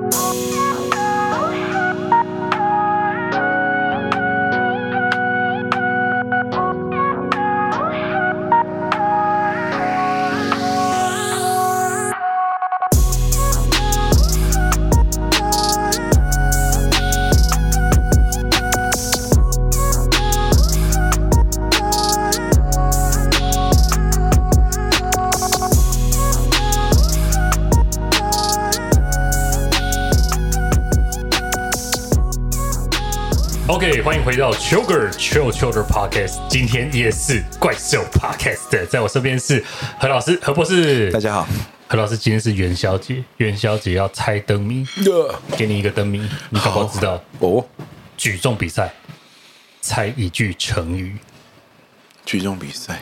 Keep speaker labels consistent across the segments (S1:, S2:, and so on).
S1: Oh. Sugar Chill Children Podcast。今天也是怪兽 Podcast，在我身边是何老师、何博士。
S2: 大家好，
S1: 何老师，今天是元宵节，元宵节要猜灯谜，给你一个灯谜，你可不知道
S2: 哦？
S1: 举重比赛，猜一句成语。
S2: 举重比赛，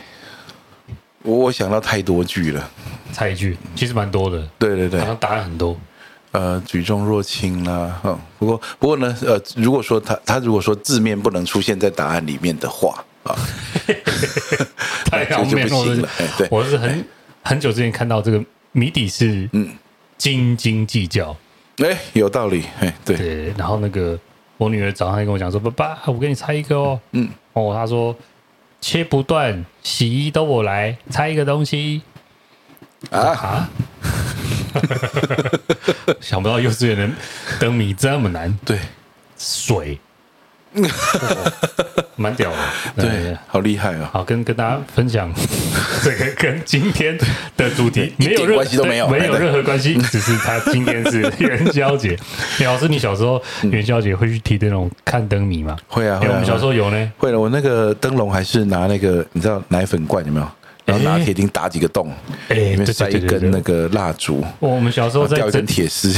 S2: 我我想到太多句了，
S1: 猜一句，其实蛮多的。
S2: 对对对，
S1: 好像答案很多。
S2: 呃，举重若轻啦，嗯，不过不过呢，呃，如果说他他如果说字面不能出现在答案里面的话啊，
S1: 太方便了。对，我是很很久之前看到这个谜底是嗯斤斤计较，
S2: 哎，有道理，哎，对。
S1: 对。然后那个我女儿早上跟我讲说，爸爸，我给你猜一个哦，嗯，哦，她说切不断，洗衣都我来，猜一个东西。啊。啊。想不到幼稚园的灯谜这么难。
S2: 对，
S1: 水，蛮屌的。
S2: 对，好厉害啊！
S1: 好，跟跟大家分享 这个跟今天的主题没有任何关系都没有，没有任何关系，只是他今天是元宵节。老师，你小时候元宵节会去提那种看灯谜吗？
S2: 会啊，
S1: 我们小时候有呢。
S2: 会了，我那个灯笼还是拿那个，你知道奶粉罐有没有？然后拿铁钉打几个洞，哎，里面塞一根那个蜡烛。
S1: 我们小时候在
S2: 吊一根铁丝，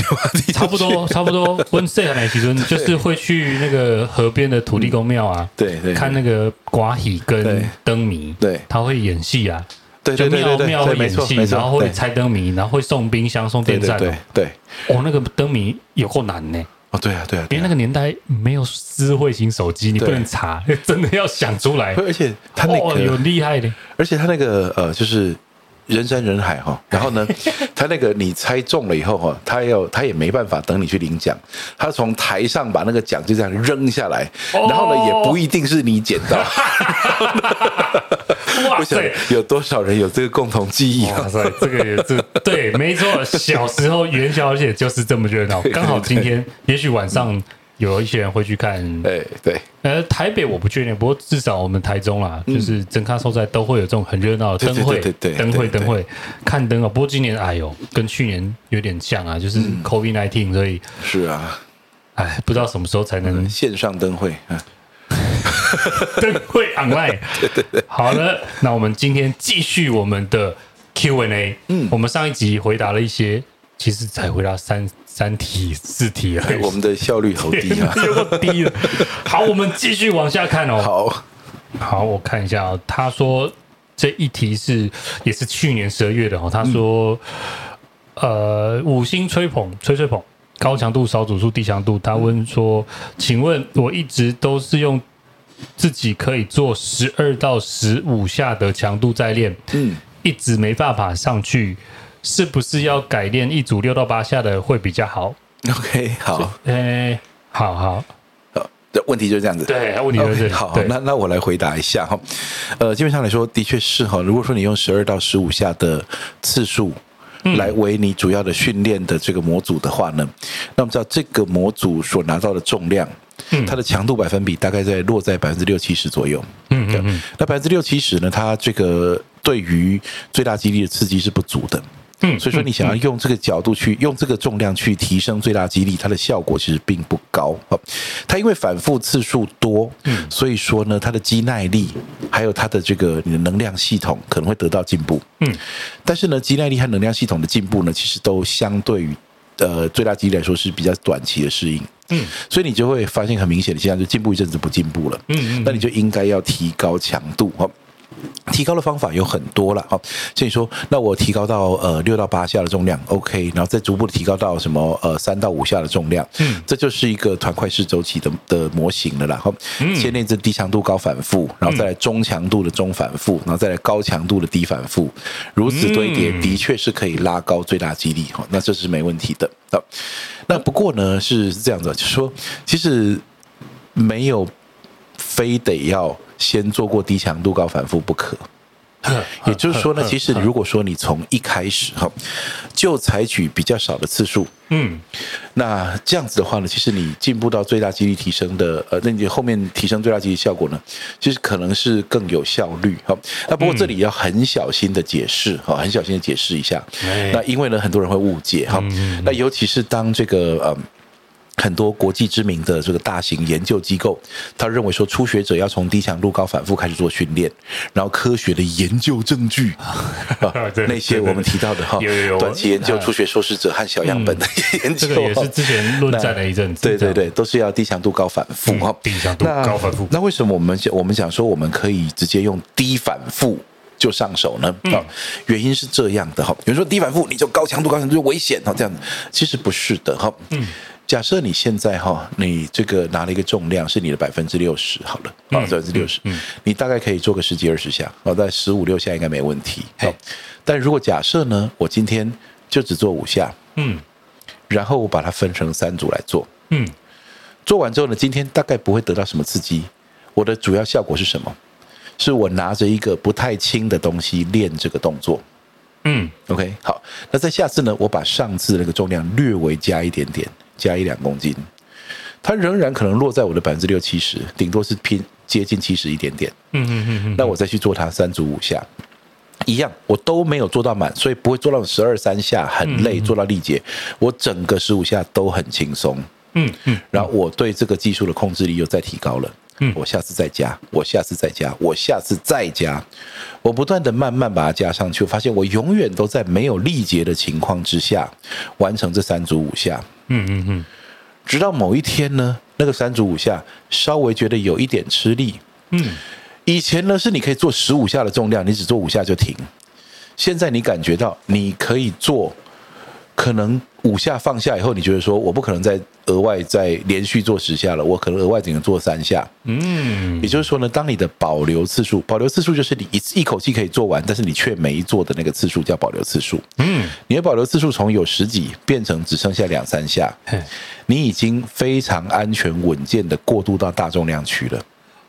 S1: 差不多差不多。温岁奶其实 就是会去那个河边的土地公庙啊，
S2: 对对，
S1: 看那个寡喜跟灯谜，对，他会演戏啊，对对对，庙庙会演戏，然后会猜灯谜，然后会送冰箱、送电扇，对对。哦，那个灯谜有够难呢。
S2: 哦，对啊，对啊，
S1: 因为那个年代没有智慧型手机，你不能查，真的要想出来。
S2: 而且他那个
S1: 有厉害的，
S2: 而且他那个呃，就是人山人海哈。然后呢，他那个你猜中了以后哈，他要他也没办法等你去领奖，他从台上把那个奖就这样扔下来，然后呢，也不一定是你捡到。哇塞！有多少人有这个共同记忆？
S1: 哇塞，这个也是对，没错。小时候元宵节就是这么热闹。刚好今天，也许晚上有一些人会去看。
S2: 对对。
S1: 呃，台北我不确定，不过至少我们台中啦，就是整咖收在都会有这种很热闹的灯会，灯会灯会看灯啊。不过今年哎呦，跟去年有点像啊，就是 COVID-19，所以
S2: 是啊，
S1: 哎，不知道什么时候才能
S2: 线上灯会。
S1: 灯会 online，对对对，好了，那我们今天继续我们的 Q&A。嗯，我们上一集回答了一些，其实才回答三三题四题而已。
S2: 我们的效率好低啊，
S1: 又低了。好，我们继续往下看哦。
S2: 好，
S1: 好，我看一下哦。他说这一题是也是去年十二月的哦。他说，嗯、呃，五星吹捧，吹吹捧，高强度少组数低强度。他问说，请问我一直都是用。自己可以做十二到十五下的强度再练，嗯，一直没办法上去，是不是要改练一组六到八下的会比较好
S2: ？OK，好，
S1: 哎，好好，
S2: 呃，问题就是这样子，
S1: 对，问题就是、okay,
S2: 好，好，那那我来回答一下哈，呃，基本上来说，的确是哈，如果说你用十二到十五下的次数来为你主要的训练的这个模组的话呢，嗯、那我们知道这个模组所拿到的重量。它的强度百分比大概在落在百分之六七十左右。嗯嗯嗯。那百分之六七十呢？它这个对于最大肌力的刺激是不足的。嗯。所以说，你想要用这个角度去用这个重量去提升最大肌力，它的效果其实并不高。它因为反复次数多，嗯，所以说呢，它的肌耐力还有它的这个你的能量系统可能会得到进步。嗯。但是呢，肌耐力和能量系统的进步呢，其实都相对于呃最大肌力来说是比较短期的适应。嗯，所以你就会发现很明显的现象，就进步一阵子不进步了。嗯嗯，那你就应该要提高强度哈。提高的方法有很多了，好，所以说，那我提高到呃六到八下的重量，OK，然后再逐步的提高到什么呃三到五下的重量，嗯，这就是一个团块式周期的的模型了啦，好，先练这低强度高反复，然后再来中强度的中反复，然后再来高强度的低反复，如此堆叠，的确是可以拉高最大肌力，哈，那这是没问题的，好，那不过呢是这样子，就是说，其实没有非得要。先做过低强度高反复不可，也就是说呢，其实如果说你从一开始哈，就采取比较少的次数，嗯，那这样子的话呢，其实你进步到最大肌力提升的，呃，那你后面提升最大肌力效果呢，其实可能是更有效率哈。那不过这里要很小心的解释哈，很小心的解释一下，那因为呢，很多人会误解哈，那尤其是当这个呃。很多国际知名的这个大型研究机构，他认为说初学者要从低强度高反复开始做训练，然后科学的研究证据啊，那些我们提到的哈，短期研究、初学受试者和小样本的 研究，这个也是之前论战了一阵子。对对对，都是要低强度高反复哈，低强度高反复。那为什么我们讲我们讲说我们可以直接用低反复就上手呢？啊，原因是这样的哈，比如说低反复你就高强度高强度就危险哈，这样其实不是的哈，嗯。假设你现在哈，你这个拿了一个重量是你的百分之六十，好了，啊，百分之六十，你大概可以做个十几二十下，哦，在十五六下应该没问题。好，但如果假设呢，我今天就只做五下，嗯，然后我把它分成三组来做，嗯，做完之后呢，今天大概不会得到什么刺激。我的主要效果是什么？是我拿着一个不太轻的东西练这个动作，嗯，OK，好，那在下次呢，我把上次那个重量略微加一点点。加一两公斤，它仍然可能落在我的百分之六七十，顶多是偏接近七十一点点。嗯嗯嗯，那我再去做它三组五下，一样，我都没有做到满，所以不会做到十二三下很累，做到力竭。我整个十五下都很轻松。嗯嗯，然后我对这个技术的控制力又再提高了。嗯，我下次再加，我下次再加，我下次再加，我不断的慢慢把它加上去，我发现我永远都在没有力竭的情况之下完成这三组五下。嗯嗯嗯，直到某一天呢，那个三组五下稍微觉得有一点吃力。嗯，以前呢是你可以做十五下的重量，你只做五下就停。现在你感觉到你可以做。可能五下放下以后，你觉得说我不可能再额外再连续做十下了，我可能额外只能做三下。嗯，也就是说呢，当你的保留次数，保留次数就是你一一口气可以做完，但是你却没做的那个次数叫保留次数。嗯，你的保留次数从有十几变成只剩下两三下，你已经非常安全稳健的过渡到大重量区了。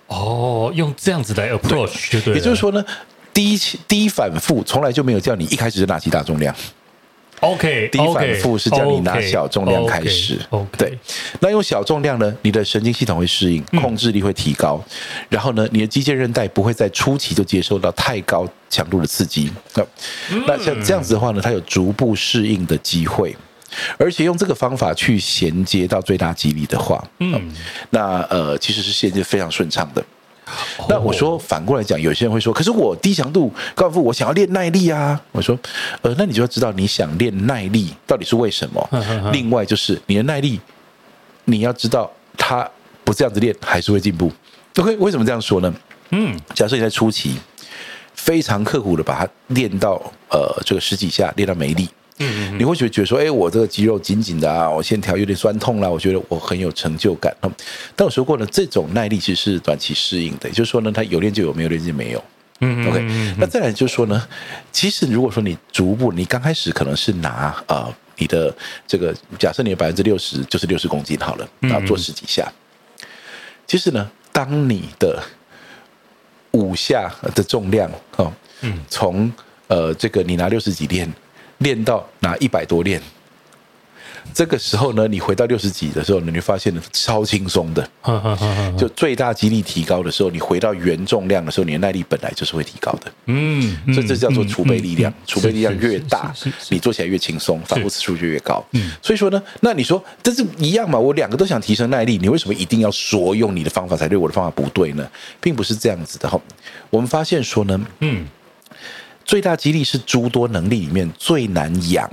S2: 哦，用这样子来 approach 对，也就是说呢，低低反复从来就没有叫你一开始就拿起大重量。OK，低反复是叫你拿小重量开始。OK，对，那用小重量呢，你的神经系统会适应，控制力会提高，然后呢，你的肌腱韧带不会在初期就接受到太高强度的刺激。那像这样子的话呢，它有逐步适应的机会，而且用这个方法去衔接到最大肌力的话，嗯，那呃，其实是衔接非常顺畅的。那我说反过来讲，有些人会说，可是我低强度高尔夫，我想要练耐力啊。我说，呃，那你就要知道你想练耐力到底是为什么。另外就是你的耐力，你要知道它不这样子练还是会进步。OK，为什么这样说呢？嗯，假设你在初期非常刻苦的把它练到呃这个十几下，练到没力。嗯，你会觉得觉得说，哎，我这个肌肉紧紧的啊，我线条有点酸痛啦，我觉得我很有成就感。但我说过呢，这种耐力其实是短期适应的，也就是说呢，它有练就有，没有练就没有。嗯，OK。那再来就是说呢，其实如果说你逐步，你刚开始可能是拿啊、呃，你的这个假设你的百分之六十就是六十公斤好了，然后做十几下。其实呢，当你的五下的重量哦，嗯，从呃这个你拿六十几练。练到拿一百多练，这个时候呢，你回到六十几的时候，你就发现了超轻松的，就最大肌力提高的时候，你回到原重量的时候，你的耐力本来就是会提高的。嗯，所以这叫做储备力量，储备力量越大，你做起来越轻松，反复次数就越高。嗯，所以说呢，那你说这是一样嘛？我两个都想提升耐力，你为什么一定要说用你的方法才对？我的方法不对呢？并不是这样子的哈。我们发现说呢，嗯。最大肌力是诸多能力里面最难养，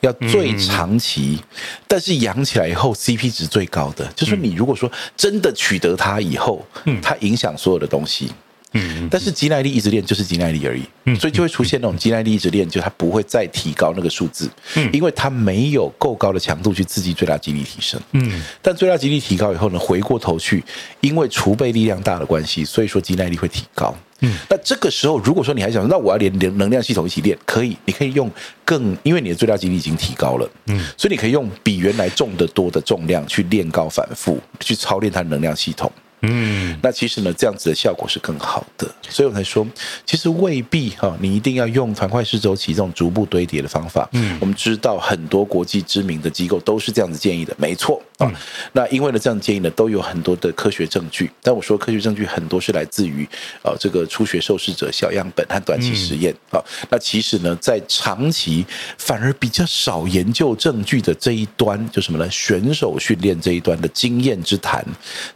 S2: 要最长期，但是养起来以后 CP 值最高的，就是你如果说真的取得它以后，它影响所有的东西。嗯，但是肌耐力一直练就是肌耐力而已，嗯，所以就会出现那种肌耐力一直练，就它不会再提高那个数字，嗯，因为它没有够高的强度去刺激最大肌力提升，嗯，但最大肌力提高以后呢，回过头去，因为储备力量大的关系，所以说肌耐力会提高，嗯，那这个时候如果说你还想说，那我要连连能量系统一起练，可以，你可以用更，因为你的最大肌力已经提高了，嗯，所以你可以用比原来重得多的重量去练高反复，去操练它的能量系统。嗯，那其实呢，这样子的效果是更好的，所以我才说，其实未必哈，你一定要用团块式周期这种逐步堆叠的方法。嗯，我们知道很多国际知名的机构都是这样子建议的，没错啊。那因为呢，这样建议呢，都有很多的科学证据。但我说科学证据很多是来自于呃这个初学受试者小样本和短期实验啊。那其实呢，在长期反而比较少研究证据的这一端，就什么呢？选手训练这一端的经验之谈，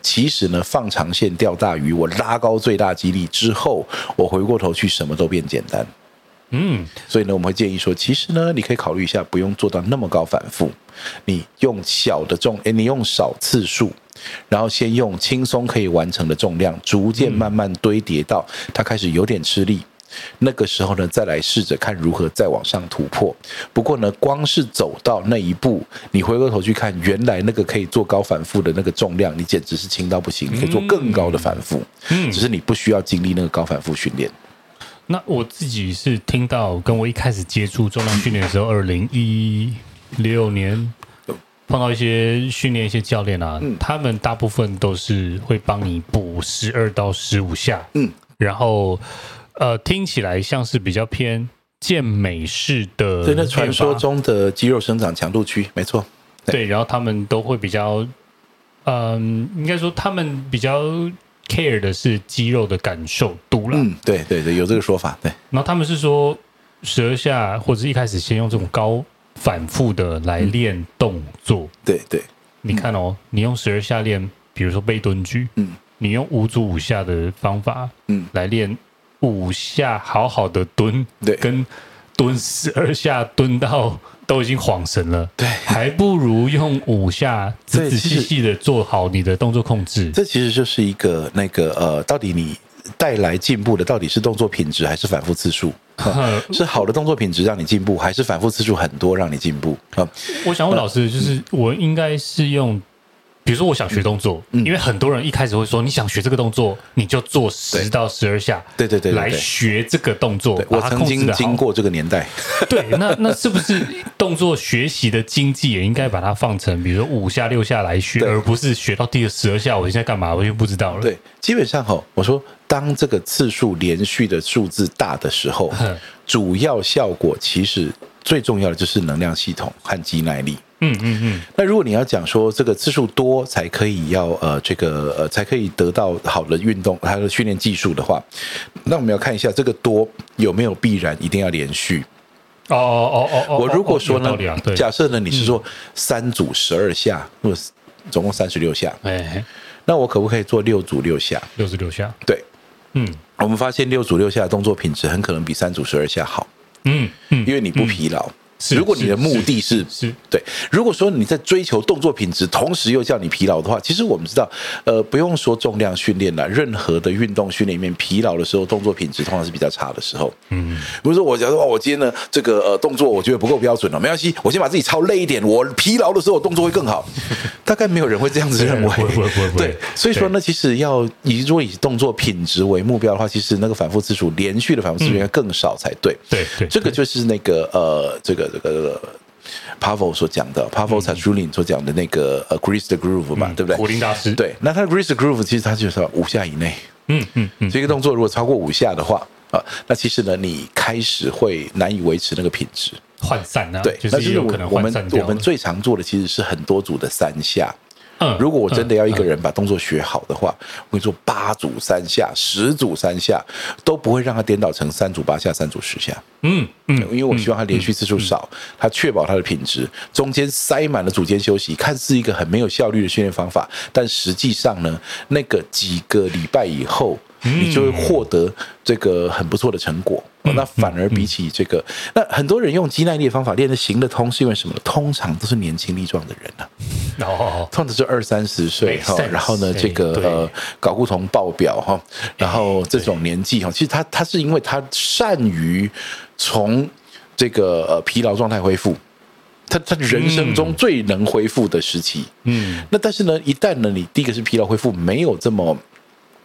S2: 其实呢。放长线钓大鱼，我拉高最大几率之后，我回过头去什么都变简单。嗯，所以呢，我们会建议说，其实呢，你可以考虑一下，不用做到那么高反复，你用小的重，诶，你用少次数，然后先用轻松可以完成的重量，逐渐慢慢堆叠到它开始有点吃力。那个时候呢，再来试着看如何再往上突破。不过呢，光是走到那一步，你回过头去看原来那个可以做高反复的那个重量，你简直是轻到不行，你可以做更高的反复。嗯，只是你不需要经历那个高反复训练。
S1: 那我自己是听到，跟我一开始接触重量训练的时候，二零一六年碰到一些训练一些教练啊，他们大部分都是会帮你补十二到十五下。嗯，然后。呃，听起来像是比较偏健美式的，
S2: 对，那传说中的肌肉生长强度区，没错。
S1: 对，对，然后他们都会比较，嗯，应该说他们比较 care 的是肌肉的感受度了。
S2: 嗯，对对对，有这个说法。对，
S1: 然后他们是说十二下，或者一开始先用这种高反复的来练动作。
S2: 嗯、对对，
S1: 你看哦，你用十二下练，比如说背蹲举，嗯，你用五组五下的方法，嗯，来练。五下好好的蹲，对，跟蹲十二下蹲到都已经晃神了，对，还不如用五下仔仔细细的做好你的动作控制。
S2: 这其实就是一个那个呃，到底你带来进步的到底是动作品质还是反复次数？是好的动作品质让你进步，还是反复次数很多让你进步？
S1: 啊我想问老师，就是我应该是用。比如说，我想学动作，因为很多人一开始会说，你想学这个动作，你就做十到十二下，
S2: 对对对，
S1: 来学这个动作。
S2: 我曾经经过这个年代，
S1: 对，那那是不是动作学习的经济也应该把它放成，比如说五下六下来学，而不是学到第十二下，我现在干嘛，我就不知道了。
S2: 对，基本上哈，我说当这个次数连续的数字大的时候，主要效果其实最重要的就是能量系统和肌耐力。嗯嗯嗯，那如果你要讲说这个次数多才可以要呃这个呃才可以得到好的运动它的训练技术的话，那我们要看一下这个多有没有必然一定要连续。
S1: 哦哦哦哦，
S2: 我如果说呢，假设呢你是说三组十二下，或者总共三十六下，哎，那我可不可以做六组六下？
S1: 六十六下，
S2: 对，嗯，我们发现六组六下的动作品质很可能比三组十二下好。嗯嗯，因为你不疲劳。如果你的目的是是对，如果说你在追求动作品质，同时又叫你疲劳的话，其实我们知道，呃，不用说重量训练了，任何的运动训练里面，疲劳的时候，动作品质通常是比较差的时候。嗯，比如说我假如说我今天呢，这个呃动作我觉得不够标准了，没关系，我先把自己操累一点，我疲劳的时候动作会更好。大概没有人会这样子认为。对，所以说呢，其实要以如果以动作品质为目标的话，其实那个反复次数，连续的反复次数应该更少才对。
S1: 对对，
S2: 这个就是那个呃，这个。这个 Pavel 所讲的，Pavel Tsatsouline 所讲的那个呃，Grease the Groove 嘛，对不对？
S1: 古灵大师。
S2: 对，那他的 Grease the Groove 其实他就是五下以内。嗯嗯嗯。这个动作如果超过五下的话啊，那其实呢，你开始会难以维持那个品质，
S1: 涣散啊。
S2: 对，那就是我们我们我们最常做的其实是很多组的三下。如果我真的要一个人把动作学好的话，我跟你说八组三下、十组三下，都不会让他颠倒成三组八下、三组十下。嗯嗯，因为我希望他连续次数少，他确保他的品质。中间塞满了组间休息，看似一个很没有效率的训练方法，但实际上呢，那个几个礼拜以后，你就会获得这个很不错的成果。那反而比起这个，那很多人用肌耐力的方法练得行得通，是因为什么？通常都是年轻力壮的人呢、啊。哦，通常是二三十岁哈，然后呢，这个呃，睾固酮爆表哈，然后这种年纪哈，其实他他是因为他善于从这个呃疲劳状态恢复，他他人生中最能恢复的时期，嗯，那但是呢，一旦呢，你第一个是疲劳恢复没有这么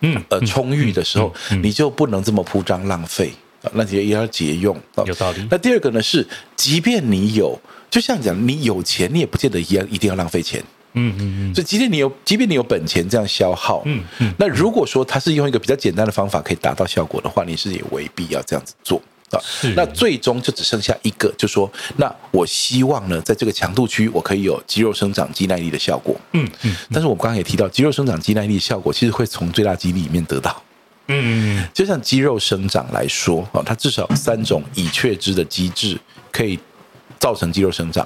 S2: 嗯呃充裕的时候，你就不能这么铺张浪费。那也也要节用，
S1: 有道理。
S2: 那第二个呢是，即便你有，就像讲你有钱，你也不见得一样一定要浪费钱。嗯嗯嗯。所以即便你有，即便你有本钱这样消耗，嗯嗯。那如果说他是用一个比较简单的方法可以达到效果的话，你是也未必要这样子做啊。那最终就只剩下一个，就说，那我希望呢，在这个强度区，我可以有肌肉生长肌耐力的效果。嗯嗯。但是我们刚刚也提到，肌肉生长肌耐力的效果其实会从最大肌力里面得到。嗯，就像肌肉生长来说啊，它至少三种已确知的机制可以造成肌肉生长，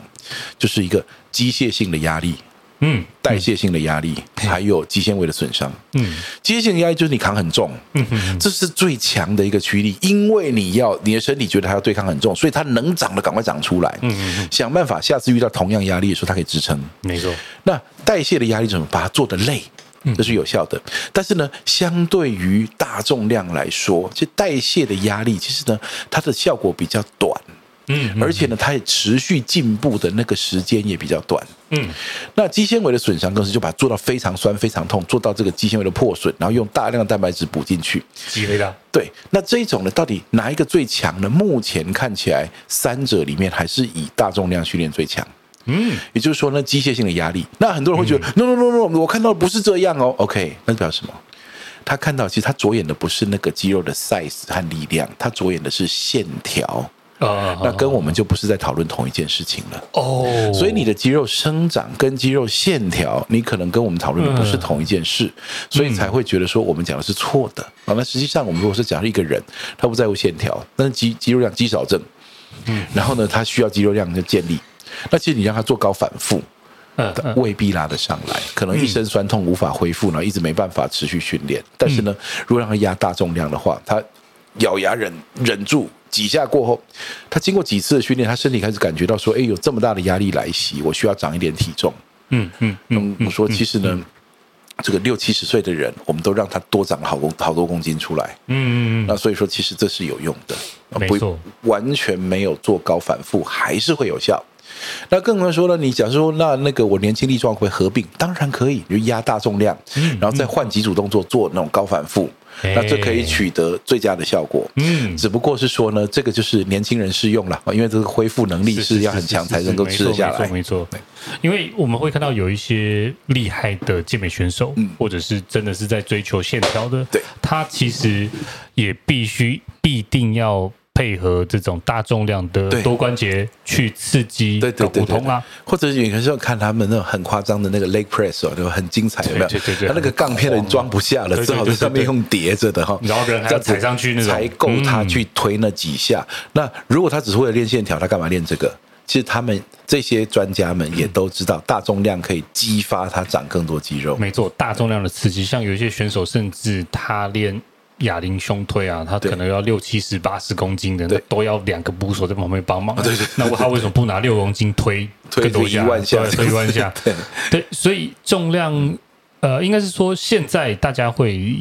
S2: 就是一个机械性的压力，嗯，代谢性的压力，还有肌纤维的损伤。嗯，机械性的压力就是你扛很重，嗯，这是最强的一个驱力，因为你要你的身体觉得它要对抗很重，所以它能长的赶快长出来，嗯，想办法下次遇到同样压力的时候，它可以支撑。没错，那代谢的压力怎么把它做得累？这是有效的，但是呢，相对于大重量来说，这代谢的压力其实呢，它的效果比较短，嗯，而且呢，它也持续进步的那个时间也比较短，嗯，那肌纤维的损伤更是就把它做到非常酸、非常痛，做到这个肌纤维的破损，然后用大量的蛋白质补进去，
S1: 肌肥大，
S2: 对，那这一种呢，到底哪一个最强呢？目前看起来，三者里面还是以大重量训练最强。嗯，也就是说呢，机械性的压力，那很多人会觉得、嗯、，no no no no，我看到的不是这样哦。OK，那表示什么？他看到其实他着眼的不是那个肌肉的 size 和力量，他着眼的是线条啊。那跟我们就不是在讨论同一件事情了哦。所以你的肌肉生长跟肌肉线条，你可能跟我们讨论的不是同一件事，所以才会觉得说我们讲的是错的啊。那实际上我们如果是讲一个人，他不在乎线条，但是肌肌肉量肌少症，嗯，然后呢，他需要肌肉量的建立。那其实你让他做高反复，嗯，未必拉得上来，可能一身酸痛无法恢复，然后一直没办法持续训练。但是呢，如果让他压大重量的话，他咬牙忍忍住几下过后，他经过几次的训练，他身体开始感觉到说，哎，有这么大的压力来袭，我需要长一点体重。嗯嗯嗯，我说其实呢，这个六七十岁的人，我们都让他多长了好公好多公斤出来。嗯嗯嗯，那所以说，其实这是有用的，没错，完全没有做高反复，还是会有效。那更多人说了，你假如说那那个我年轻力壮会合并，当然可以，就压大重量，然后再换几组动作做那种高反复，那这可以取得最佳的效果。嗯，只不过是说呢，这个就是年轻人适用了，因为这个恢复能力是要很强才能够吃得下来。
S1: 没错，因为我们会看到有一些厉害的健美选手，或者是真的是在追求线条的，对，他其实也必须必定要。配合这种大重量的多关节去刺激睾固酮啊，
S2: 或者有的时候看他们那种很夸张的那个 leg press 哦，就？很精彩，有没有？对对对，他那个杠片人装不下了，只好在上面用叠着的哈，
S1: 然后人还要踩上去那种，
S2: 才够他去推那几下。那如果他只是为了练线条，他干嘛练这个？其实他们这些专家们也都知道，大重量可以激发他长更多肌肉。
S1: 没错，大重量的刺激，像有一些选手，甚至他练。哑铃胸推啊，他可能要六七十、八十公斤的，那都要两个捕手在旁边帮忙。对对，那他为什么不拿六公斤推推多一万下？推一万下。对对，所以重量，呃，应该是说现在大家会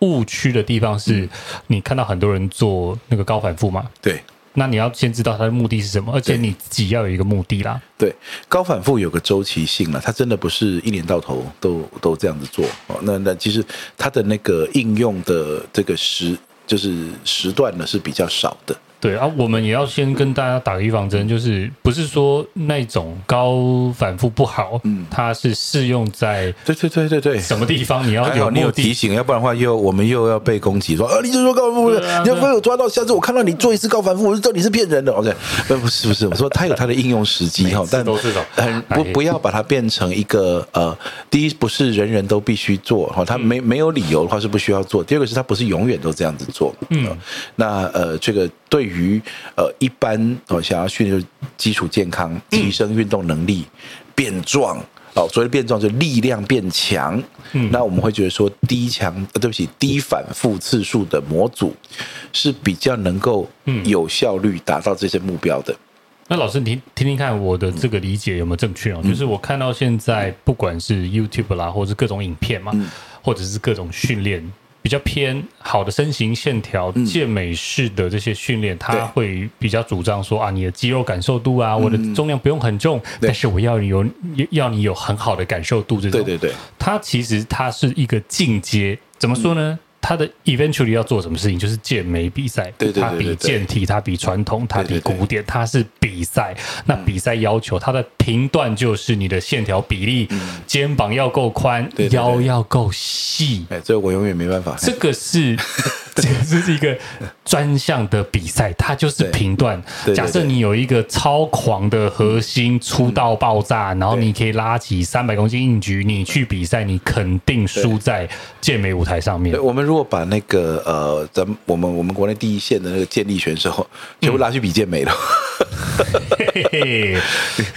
S1: 误区的地方是，你看到很多人做那个高反复嘛？对。那你要先知道它的目的是什么，而且你自己要有一个目的啦。
S2: 对，高反复有个周期性了，它真的不是一年到头都都这样子做哦。那那其实它的那个应用的这个时就是时段呢是比较少的。
S1: 对啊，我们也要先跟大家打个预防针，就是不是说那种高反复不好，嗯，它是适用在
S2: 对对对对对
S1: 什么地方？你要有
S2: 你有提醒，要不然的话又我们又要被攻击说 啊，你就说高反复，你要没有抓到，下次我看到你做一次高反复，我就知道你是骗人的。OK，不不是不是，我说它有它的应用时机哈，但都是很不不要把它变成一个呃，第一不是人人都必须做哈，它没没有理由的话是不需要做。第二个是它不是永远都这样子做，嗯，那呃这个对于。于呃，一般哦，想要训练基础健康、提升运动能力、变壮哦，所谓变壮就力量变强。嗯，那我们会觉得说低强，呃，对不起，低反复次数的模组是比较能够有效率达到这些目标的。
S1: 那老师，你听听看我的这个理解有没有正确哦？嗯、就是我看到现在不管是 YouTube 啦，或者是各种影片嘛，嗯、或者是各种训练，比较偏好的身形线条、健美式的这些训练，他、嗯、会比较主张说啊，你的肌肉感受度啊，嗯、我的重量不用很重，但是我要你有要你有很好的感受度，这种。
S2: 对对对，
S1: 它其实它是一个进阶，怎么说呢？嗯他的 eventually 要做什么事情，就是健美比赛。
S2: 对对对对对，
S1: 他比健体，他比传统，他比古典，他是比赛。那比赛要求他的评断就是你的线条比例，肩膀要够宽，腰要够细。
S2: 哎，这我永远没办法。
S1: 这个是。这是一个专项的比赛，它就是评断。假设你有一个超狂的核心出到爆炸，然后你可以拉起三百公斤硬举，你去比赛，你肯定输在健美舞台上面。
S2: 我们如果把那个呃，咱们我们我们国内第一线的那个健力选手全部拉去比健美了，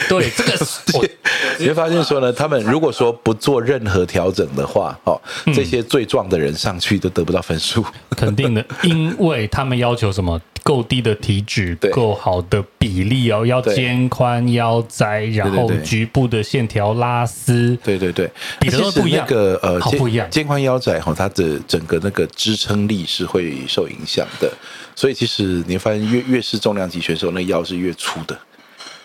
S1: 对，这个我
S2: 你会发现说呢，他们如果说不做任何调整的话，哦，这些最壮的人上去都得不到分数。
S1: 肯定的，因为他们要求什么？够低的体脂，够好的比例哦，要肩宽腰窄，然后局部的线条拉丝。
S2: 对对对，
S1: 比的都不一样。
S2: 那个呃，
S1: 好不一样。
S2: 肩宽腰窄哈，它的整个那个支撑力是会受影响的。所以其实你会发现越越是重量级选手，那腰是越粗的。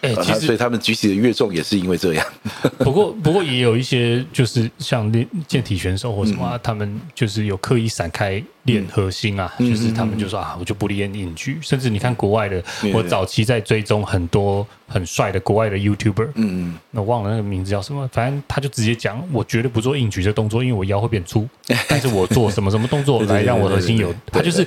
S1: 哎，其实
S2: 所以他们举起的越重也是因为这样。
S1: 不过，不过也有一些就是像练健体选手或什么，他们就是有刻意闪开练核心啊，就是他们就说啊，我就不练硬举。甚至你看国外的，我早期在追踪很多很帅的国外的 YouTuber，嗯嗯，那我忘了那个名字叫什么，反正他就直接讲，我绝对不做硬举这动作，因为我腰会变粗。但是我做什么什么动作来让我核心有，他就是。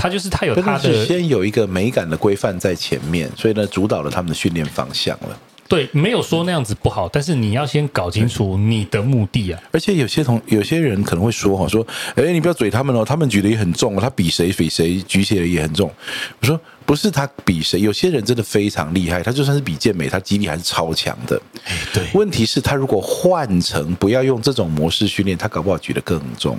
S1: 他就是他有他的
S2: 先有一个美感的规范在前面，所以呢，主导了他们的训练方向了。
S1: 对，没有说那样子不好，但是你要先搞清楚你的目的啊。
S2: 而且有些同有些人可能会说哈，说，哎，你不要嘴他们哦，他们举的也很重哦，他比谁比谁举起来也很重。我说不是他比谁，有些人真的非常厉害，他就算是比健美，他肌力还是超强的。
S1: 对，
S2: 问题是，他如果换成不要用这种模式训练，他搞不好举得更重。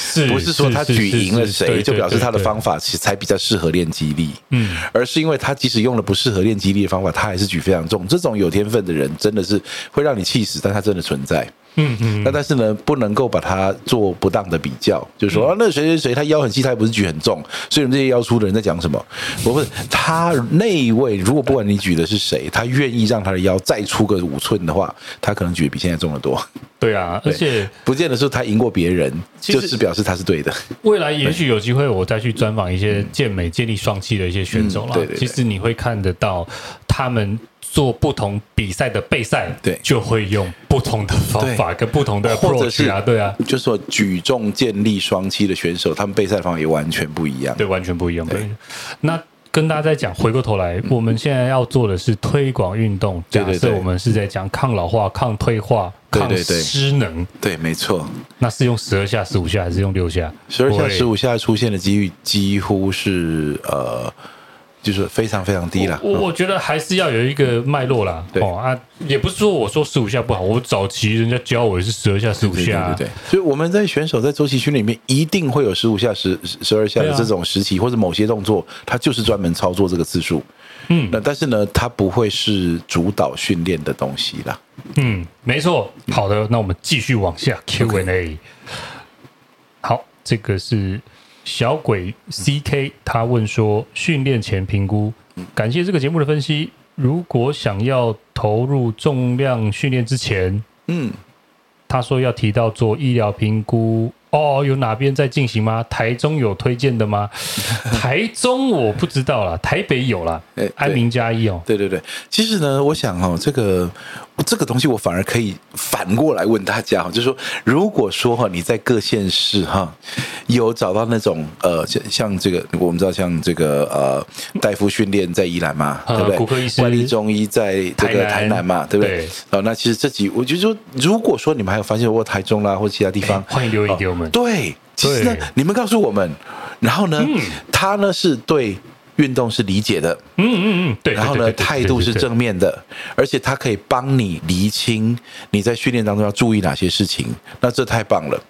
S1: 是
S2: 不是说他举赢了谁，就表示他的方法其实才比较适合练肌力？嗯，而是因为他即使用了不适合练肌力的方法，他还是举非常重。这种有天分的人真的是会让你气死，但他真的存在。嗯嗯。那但是呢，不能够把它做不当的比较，就是说啊，那谁谁谁他腰很细，他也不是举很重，所以我们这些腰粗的人在讲什么？不是他那一位，如果不管你举的是谁，他愿意让他的腰再粗个五寸的话，他可能举得比现在重得多。
S1: 对啊，而且
S2: 不见得说他赢过别人，就是表示他是对的。
S1: 未来也许有机会，我再去专访一些健美、健力双栖的一些选手啦。对对，其实你会看得到，他们做不同比赛的备赛，对，就会用不同的方法跟不同的 approach 啊，对啊，
S2: 就是说举重、健力双栖的选手，他们备赛方法也完全不一样，
S1: 对，完全不一样。对，那。跟大家再讲，回过头来，我们现在要做的是推广运动。假设我们是在讲抗老化、抗退化、抗失能。
S2: 对，没错。
S1: 那是用十二下、十五下，还是用六下？
S2: 十二下、十五下出现的几率几乎是呃。就是非常非常低了。
S1: 我我觉得还是要有一个脉络啦。对哦啊，也不是说我说十五下不好，我早期人家教我也是十二下、十五下、啊。
S2: 对，对，对，对，所以我们在选手在周期训练里面一定会有十五下、十十二下的这种时期，啊、或者某些动作，它就是专门操作这个次数。嗯，那但是呢，它不会是主导训练的东西啦。
S1: 嗯，没错。好的，那我们继续往下 Q&A。好，这个是。小鬼 CK 他问说：训练前评估，感谢这个节目的分析。如果想要投入重量训练之前，嗯，他说要提到做医疗评估。哦，有哪边在进行吗？台中有推荐的吗？台中我不知道啦，台北有啦。哎，安民加一哦。
S2: 对对对，其实呢，我想哦，这个这个东西我反而可以反过来问大家，就是说，如果说哈你在各县市哈有找到那种呃像像这个，我们知道像这个呃大夫训练在宜兰嘛，对不对？
S1: 骨科医师、
S2: 万力中医在这个台南嘛，对不对？哦，那其实这几，我就说，如果说你们还有发现过台中啦或其他地方，
S1: 欢迎留言给我们。
S2: 对，其实呢，你们告诉我们，然后呢，他呢是对运动是理解的，嗯嗯嗯，对，然后呢态度是正面的，而且它可以帮你厘清你在训练当中要注意哪些事情，那这太棒了。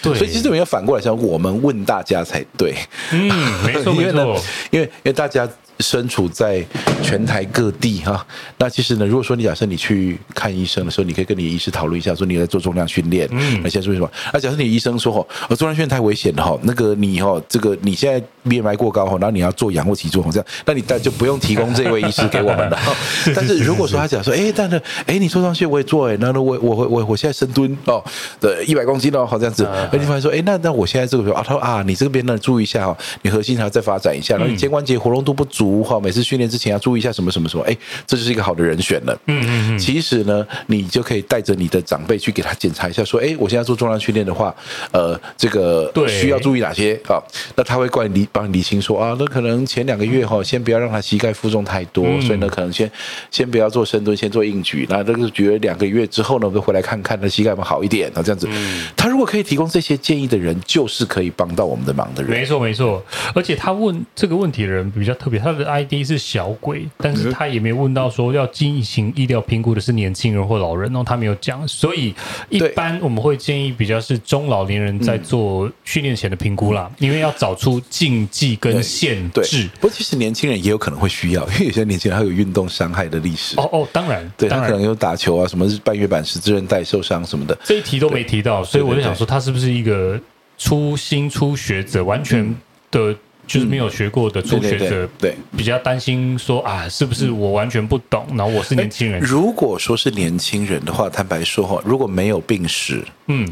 S2: 对，所以其实我们要反过来想，我们问大家才对，
S1: 嗯，没错 没错，
S2: 因为呢，因为因为大家身处在全台各地哈。那其实呢，如果说你假设你去看医生的时候，你可以跟你的医师讨论一下，说你在做重量训练，嗯，那现在做什么？那假设你医生说哦，重量训练太危险了哈，那个你哈，这个你现在 BMI 过高哈，然后你要做仰卧起坐这样，那你但就不用提供这位医师给我们了。但是如果说他讲说，哎，但是哎，你做上去我也做哎，那那我我我我现在深蹲哦，对，一百公斤哦，好这样子，那你发现说，哎，那那我现在这个时候啊，他说啊，你这边呢注意一下哈，你核心还要再发展一下，然后你肩关节活动度不足哈，每次训练之前要注意一下什么什么什么，哎，这就是一个好的人选了。嗯嗯嗯。其实呢，你就可以带着你的长辈去给他检查一下，说，哎，我现在做重量训练的话，呃，这个需要注意哪些啊？那他会怪你帮你理清说啊，那可能前两个月哈，先不要让他膝盖负重太多，所以呢，可能先先不要做深蹲，先做硬举。那这个觉得两个月之后呢，我就回来看看他膝盖有没有好一点啊？这样子，他如果可以提供这些建议的人，就是可以帮到我们的忙的人。
S1: 没错，没错。而且他问这个问题的人比较特别，他的 ID 是小鬼，但是他也没问到说要进行医疗评估的是年轻人或老人哦，他没有讲。所以一般我们会建议比较是中老年人在做训练前的评估啦，因为要找出禁忌跟限制。
S2: 不过其实年轻人也有可能会需要，因为有些年轻人他有运动伤害的历史。
S1: 哦哦，当然，
S2: 对他可能有打球啊，什么是半月板十字韧带受伤什么的，
S1: 这一题都没提到，所以我就想说他是不是一个初心初学者，完全的。就是没有学过的初学者，对比较担心说啊，是不是我完全不懂？然后我是年轻人。
S2: 如果说是年轻人的话，坦白说哈，如果没有病史，嗯，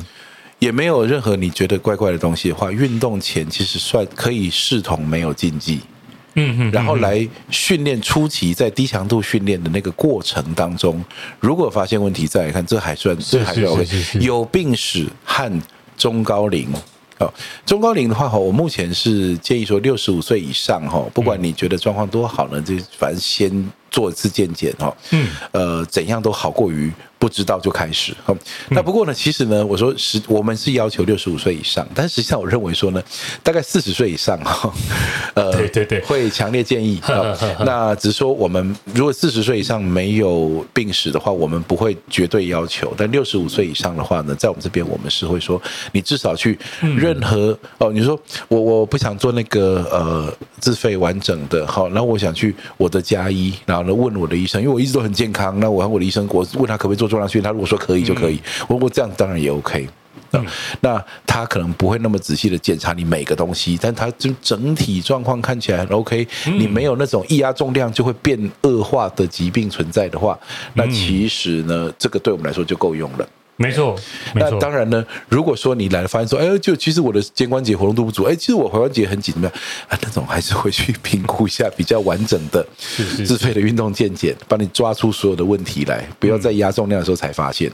S2: 也没有任何你觉得怪怪的东西的话，运动前其实算可以视同没有禁忌，嗯嗯，然后来训练初期在低强度训练的那个过程当中，如果发现问题再来看，这还算这还是 OK，有病史和中高龄。哦，中高龄的话哈，我目前是建议说六十五岁以上哈，不管你觉得状况多好呢，就反正先做一次健检哈，嗯，呃，怎样都好过于。不知道就开始哈，那不过呢，其实呢，我说是我们是要求六十五岁以上，但实际上我认为说呢，大概四十岁以上哈，呃，对对对，会强烈建议。那只是说我们如果四十岁以上没有病史的话，我们不会绝对要求。但六十五岁以上的话呢，在我们这边我们是会说，你至少去任何哦，你说我我不想做那个呃自费完整的，好，那我想去我的加一，然后呢问我的医生，因为我一直都很健康，那我和我的医生，我问他可不可以做。重量训练，他如果说可以就可以，我我这样当然也 OK。那他可能不会那么仔细的检查你每个东西，但他就整体状况看起来很 OK。你没有那种一压重量就会变恶化的疾病存在的话，那其实呢，这个对我们来说就够用了。
S1: 没错，
S2: 那当然呢。如果说你来了发现说，哎，就其实我的肩关节活动度不足，哎，其实我踝关节很紧，怎么样？啊，那种还是会去评估一下比较完整的自费的运动健检，帮你抓出所有的问题来，不要在压重量的时候才发现。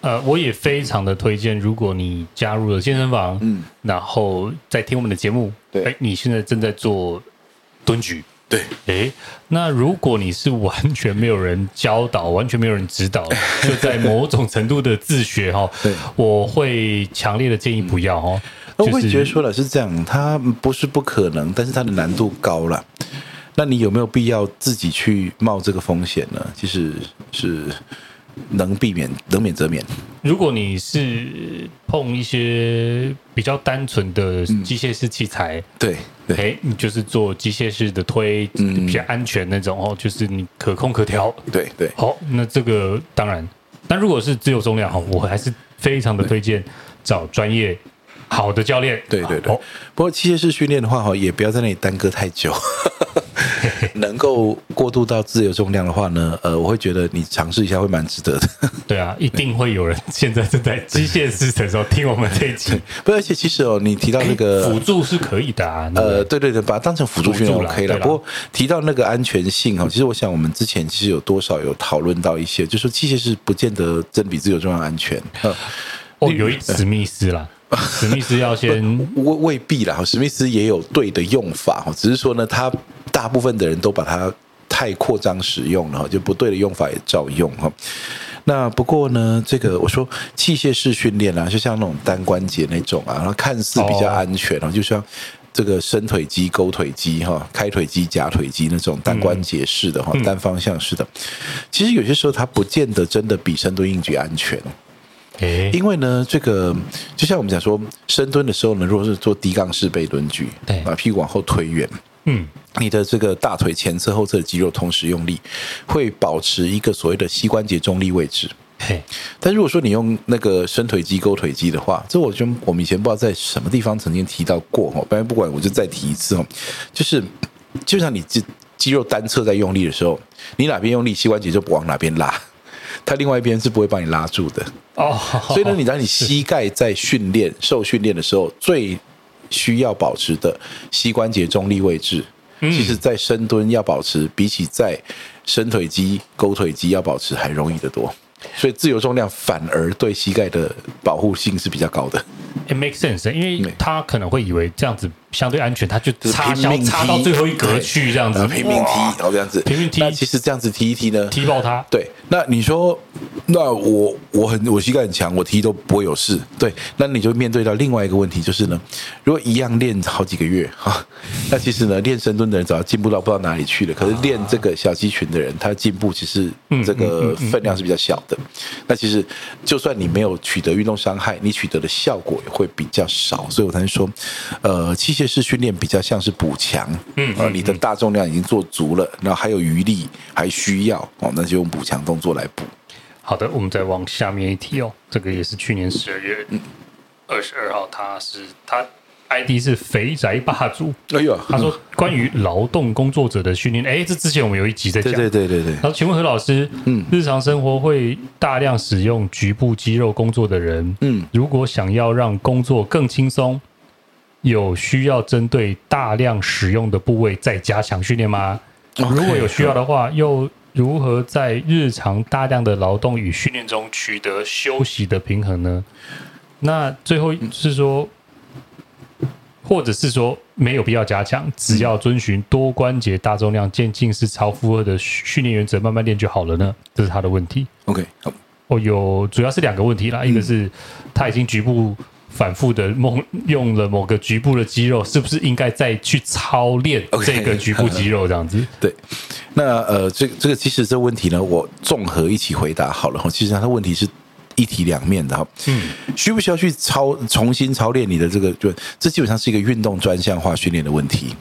S1: 呃，我也非常的推荐，如果你加入了健身房，嗯，然后再听我们的节目，对，哎，你现在正在做蹲举。
S2: 对，
S1: 诶，那如果你是完全没有人教导，完全没有人指导，就在某种程度的自学哈，对，我会强烈的建议不要哦。
S2: 我会觉得说了是这样，它不是不可能，但是它的难度高了。那你有没有必要自己去冒这个风险呢？其实是。能避免，能免则免。
S1: 如果你是碰一些比较单纯的机械式器材，嗯、对，对，哎，你就是做机械式的推，嗯、比较安全那种哦，就是你可控可调，
S2: 对对。
S1: 好，那这个当然，但如果是自由重量哈，我还是非常的推荐找专业好的教练。
S2: 对对对。哦、不过机械式训练的话哈，也不要在那里耽搁太久。能够过渡到自由重量的话呢，呃，我会觉得你尝试一下会蛮值得的。
S1: 对啊，一定会有人现在正在机械式的时候听我们这一集。
S2: 不，而且其实哦，你提到那个
S1: 辅助是可以的啊。
S2: 呃，对对对，把它当成辅助训练 OK 了。不过提到那个安全性哈，其实我想我们之前其实有多少有讨论到一些，就是说机械式不见得真比自由重量安全。
S1: 哦，有一史密斯啦。史密斯要先
S2: 未未必啦，史密斯也有对的用法，只是说呢，他大部分的人都把它太扩张使用了，就不对的用法也照用哈。那不过呢，这个我说器械式训练啊，就像那种单关节那种啊，然后看似比较安全啊，就像这个伸腿肌、勾腿肌哈、开腿肌、夹腿肌那种单关节式的哈、单方向式的，其实有些时候它不见得真的比深蹲硬举安全。因为呢，这个就像我们讲说，深蹲的时候呢，如果是做低杠式背蹲举，对，把屁股往后推远，
S1: 嗯，
S2: 你的这个大腿前侧、后侧的肌肉同时用力，会保持一个所谓的膝关节中立位置。
S1: 嘿，
S2: 但如果说你用那个伸腿肌、勾腿肌的话，这我就我们以前不知道在什么地方曾经提到过哦，不然不管我就再提一次哦，就是就像你肌肌肉单侧在用力的时候，你哪边用力，膝关节就不往哪边拉，它另外一边是不会帮你拉住的哦。所以呢，你当你膝盖在训练、受训练的时候，最需要保持的膝关节中立位置，其实在深蹲要保持，比起在伸腿肌、勾腿肌要保持还容易得多。所以自由重量反而对膝盖的保护性是比较高的。
S1: It makes sense，因为他可能会以为这样子相对安全，他就插拼命插到最后一格去这样子，
S2: 拼命踢，然后这样子
S1: 拼命踢。
S2: 那其实这样子踢一踢呢，
S1: 踢爆他。
S2: 对，那你说，那我我很我膝盖很强，我踢都不会有事。对，那你就面对到另外一个问题，就是呢，如果一样练好几个月哈，那其实呢，练深蹲的人早进步到不知道哪里去了。可是练这个小肌群的人，他进步其实这个分量是比较小的。那其实就算你没有取得运动伤害，你取得的效果也会比较少。所以我才说，呃，器械式训练比较像是补强，嗯，而你的大重量已经做足了，然后还有余力，还需要哦，那就用补强动作来补。
S1: 好的，我们再往下面一题哦，这个也是去年十二月二十二号，他是他。ID 是肥宅霸主。哎呦，他说关于劳动工作者的训练，哎，这之前我们有一集在讲。
S2: 对对对对。
S1: 然后请问何老师，嗯，日常生活会大量使用局部肌肉工作的人，嗯，如果想要让工作更轻松，有需要针对大量使用的部位再加强训练吗？Okay, 如果有需要的话，又如何在日常大量的劳动与训练中取得休息的平衡呢？那最后是说。或者是说没有必要加强，只要遵循多关节大重量渐进式超负荷的训练原则，慢慢练就好了呢？这是他的问题。
S2: OK，好，
S1: 哦，有主要是两个问题啦，一个是他已经局部反复的梦用了某个局部的肌肉，是不是应该再去操练这个局部肌肉这样子？
S2: 对，那呃，这这个其实这个问题呢，我综合一起回答好了。其实它的问题是。一体两面的哈，嗯，需不需要去操重新操练你的这个？就这基本上是一个运动专项化训练的问题。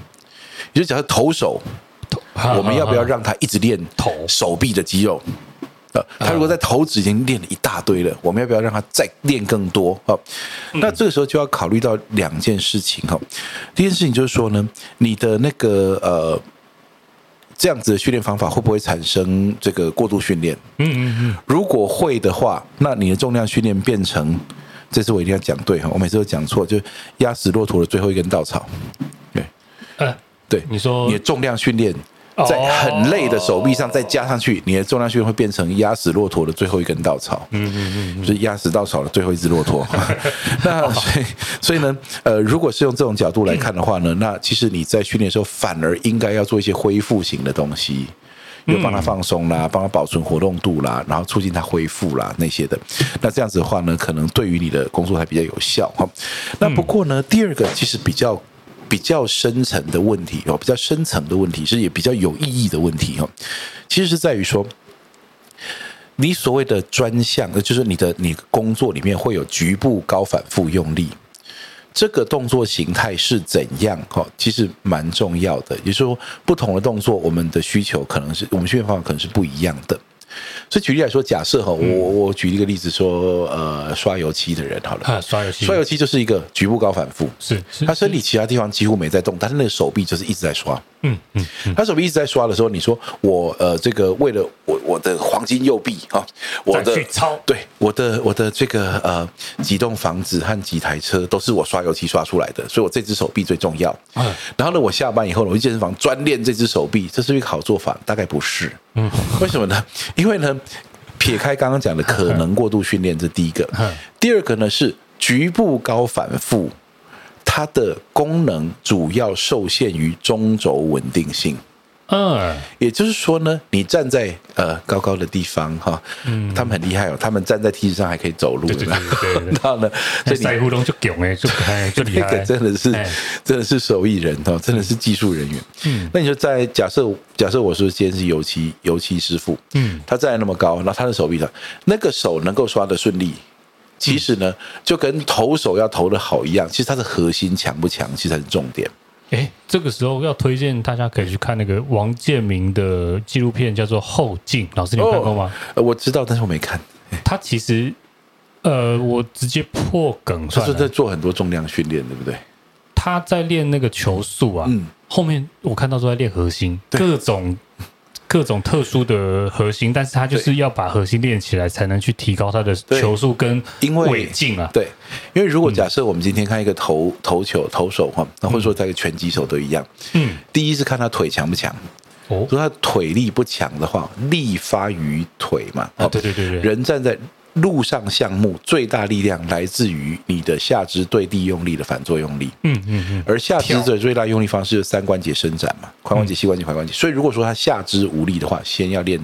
S2: 也就假设投手，我们要不要让他一直练投手臂的肌肉？呃，他如果在投指已经练了一大堆了，我们要不要让他再练更多？啊，那这个时候就要考虑到两件事情哈。第一件事情就是说呢，你的那个呃。这样子的训练方法会不会产生这个过度训练？嗯嗯嗯。如果会的话，那你的重量训练变成，这次我一定要讲对哈，我每次都讲错，就压死骆驼的最后一根稻草。对，呃，对，你说你的重量训练。在很累的手臂上再加上去，你的重量训练会变成压死骆驼的最后一根稻草。嗯嗯嗯，就是压死稻草的最后一只骆驼。那所以所以呢，呃，如果是用这种角度来看的话呢，那其实你在训练的时候反而应该要做一些恢复型的东西，又帮他放松啦，帮他保存活动度啦，然后促进他恢复啦那些的。那这样子的话呢，可能对于你的工作还比较有效哈。那不过呢，第二个其实比较。比较深层的问题哦，比较深层的问题是也比较有意义的问题哦。其实是在于说，你所谓的专项，就是你的你工作里面会有局部高反复用力，这个动作形态是怎样哈？其实蛮重要的。也就是说，不同的动作，我们的需求可能是我们训练方法可能是不一样的。所以举例来说，假设哈，我我举一个例子说，呃，刷油漆的人好了，
S1: 刷油漆，
S2: 刷油漆就是一个局部高反复，
S1: 是，
S2: 他身体其他地方几乎没在动，但是那个手臂就是一直在刷，嗯嗯，他手臂一直在刷的时候，你说我呃，这个为了我我的黄金右臂啊，我的对我的我的这个呃几栋房子和几台车都是我刷油漆刷出来的，所以我这只手臂最重要。嗯然后呢，我下班以后呢，我去健身房专练这只手臂，这是一个好做法？大概不是，嗯，为什么呢？因为呢。撇开刚刚讲的可能过度训练，这第一个；第二个呢是局部高反复，它的功能主要受限于中轴稳定性。嗯，也就是说呢，你站在呃高高的地方哈，嗯，他们很厉害哦，他们站在梯子上还可以走路，对对对，然后呢，所以塞胡龙就囧哎，就就厉害，真的是真的是手艺人哦，真的是技术人员。嗯，那你就在假设假设我说今天是油漆油漆师傅，嗯，他站在那么高，然后他的手臂上那个手能够刷的顺利，其实呢就跟投手要投的好一样，其实他的核心强不强，其实才是重点。
S1: 哎，这个时候要推荐大家可以去看那个王建民的纪录片，叫做《后劲》。老师，你有看过吗？
S2: 哦，我知道，但是我没看。
S1: 他其实，呃，我直接破梗，
S2: 他是在做很多重量训练，对不对？
S1: 他在练那个球速啊，嗯，后面我看到都在练核心，各种。各种特殊的核心，但是他就是要把核心练起来，才能去提高他的球速跟尾劲啊。
S2: 对，因为如果假设我们今天看一个投投球投手哈，那或者说在一个拳击手都一样。嗯，第一是看他腿强不强。哦，如果他腿力不强的话，力发于腿嘛。
S1: 啊，对对对对，
S2: 人站在。陆上项目最大力量来自于你的下肢对地用力的反作用力。嗯嗯嗯。而下肢的最大用力方式是三关节伸展嘛，髋关节、膝关节、踝关节。所以如果说他下肢无力的话，先要练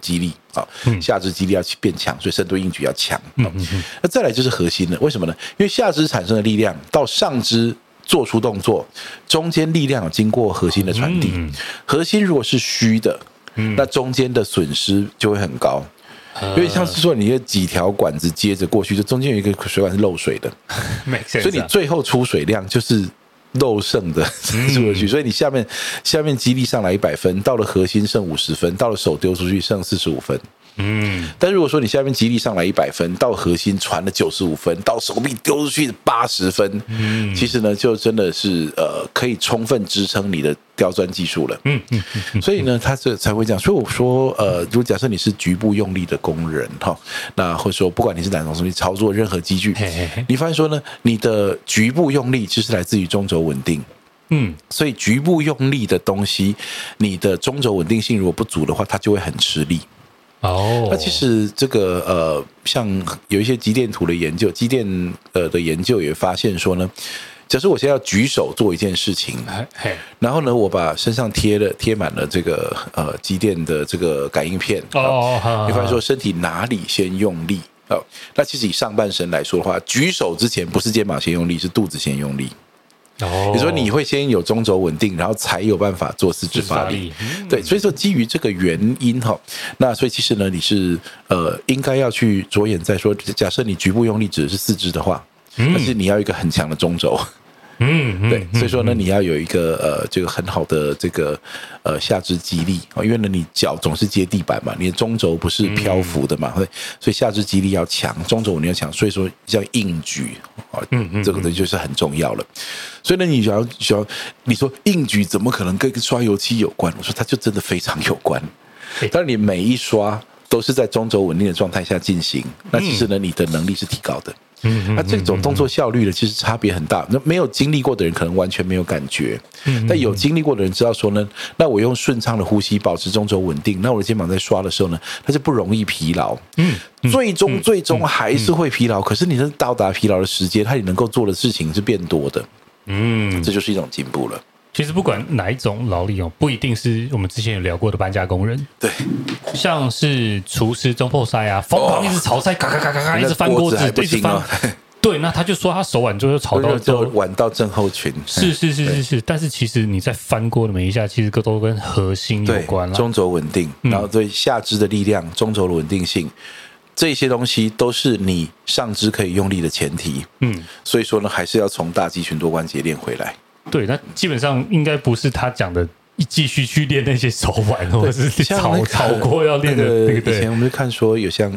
S2: 肌力啊，下肢肌力要变强，所以深蹲硬举要强。嗯嗯。那再来就是核心了，为什么呢？因为下肢产生的力量到上肢做出动作，中间力量有经过核心的传递。核心如果是虚的，那中间的损失就会很高。因为像是说，你有几条管子接着过去，就中间有一个水管是漏水的，所以你最后出水量就是漏剩的出过去，所以你下面下面基地上来一百分，到了核心剩五十分，到了手丢出去剩四十五分。嗯，但如果说你下面肌力上来一百分，到核心传了九十五分，到手臂丢出去八十分，嗯，其实呢，就真的是呃，可以充分支撑你的刁钻技术了。嗯嗯，所以呢，他这才会这样。所以我说，呃，如果假设你是局部用力的工人哈，那或者说不管你是哪种东西操作任何机具，你发现说呢，你的局部用力其实来自于中轴稳定。嗯，所以局部用力的东西，你的中轴稳定性如果不足的话，它就会很吃力。哦，那其实这个呃，像有一些肌电图的研究，肌电呃的研究也发现说呢，假设我现在要举手做一件事情，然后呢，我把身上贴了贴满了这个呃肌电的这个感应片，哦，你发现说身体哪里先用力？哦，那其实以上半身来说的话，举手之前不是肩膀先用力，是肚子先用力。哦，你说你会先有中轴稳定，然后才有办法做四肢发力。对，所以说基于这个原因哈，那所以其实呢，你是呃应该要去着眼在说，假设你局部用力指的是四肢的话，但是你要一个很强的中轴。嗯，对，所以说呢，你要有一个呃，这个很好的这个呃下肢肌力啊，因为呢，你脚总是接地板嘛，你的中轴不是漂浮的嘛，所以所以下肢肌力要强，中轴你要强，所以说像硬举啊，嗯嗯，这个呢就是很重要了。所以呢，你只要只要你说硬举怎么可能跟刷油漆有关？我说它就真的非常有关。但你每一刷都是在中轴稳定的状态下进行，那其实呢，你的能力是提高的。嗯，那这种动作效率呢，其实差别很大。那没有经历过的人可能完全没有感觉，但有经历过的人知道说呢，那我用顺畅的呼吸保持中轴稳定，那我的肩膀在刷的时候呢，它就不容易疲劳。嗯，最终最终还是会疲劳，可是你能到达疲劳的时间，它也能够做的事情是变多的。嗯，这就是一种进步了。
S1: 其实不管哪一种劳力哦，不一定是我们之前有聊过的搬家工人。
S2: 对，
S1: 像是厨师中破塞啊，疯狂一直炒菜，咔咔咔咔咔，一直翻锅子，一直翻。对，那他就说他手腕就是炒到就
S2: 腕到正后群。
S1: 是是是是是，但是其实你在翻锅的每一下，其实都跟核心有关了。
S2: 中轴稳定，然后对下肢的力量、中轴的稳定性，这些东西都是你上肢可以用力的前提。嗯，所以说呢，还是要从大肌群多关节练回来。
S1: 对，那基本上应该不是他讲的，继续去练那些手腕，或者是炒炒锅要练的那个。
S2: 以前我们就看说有像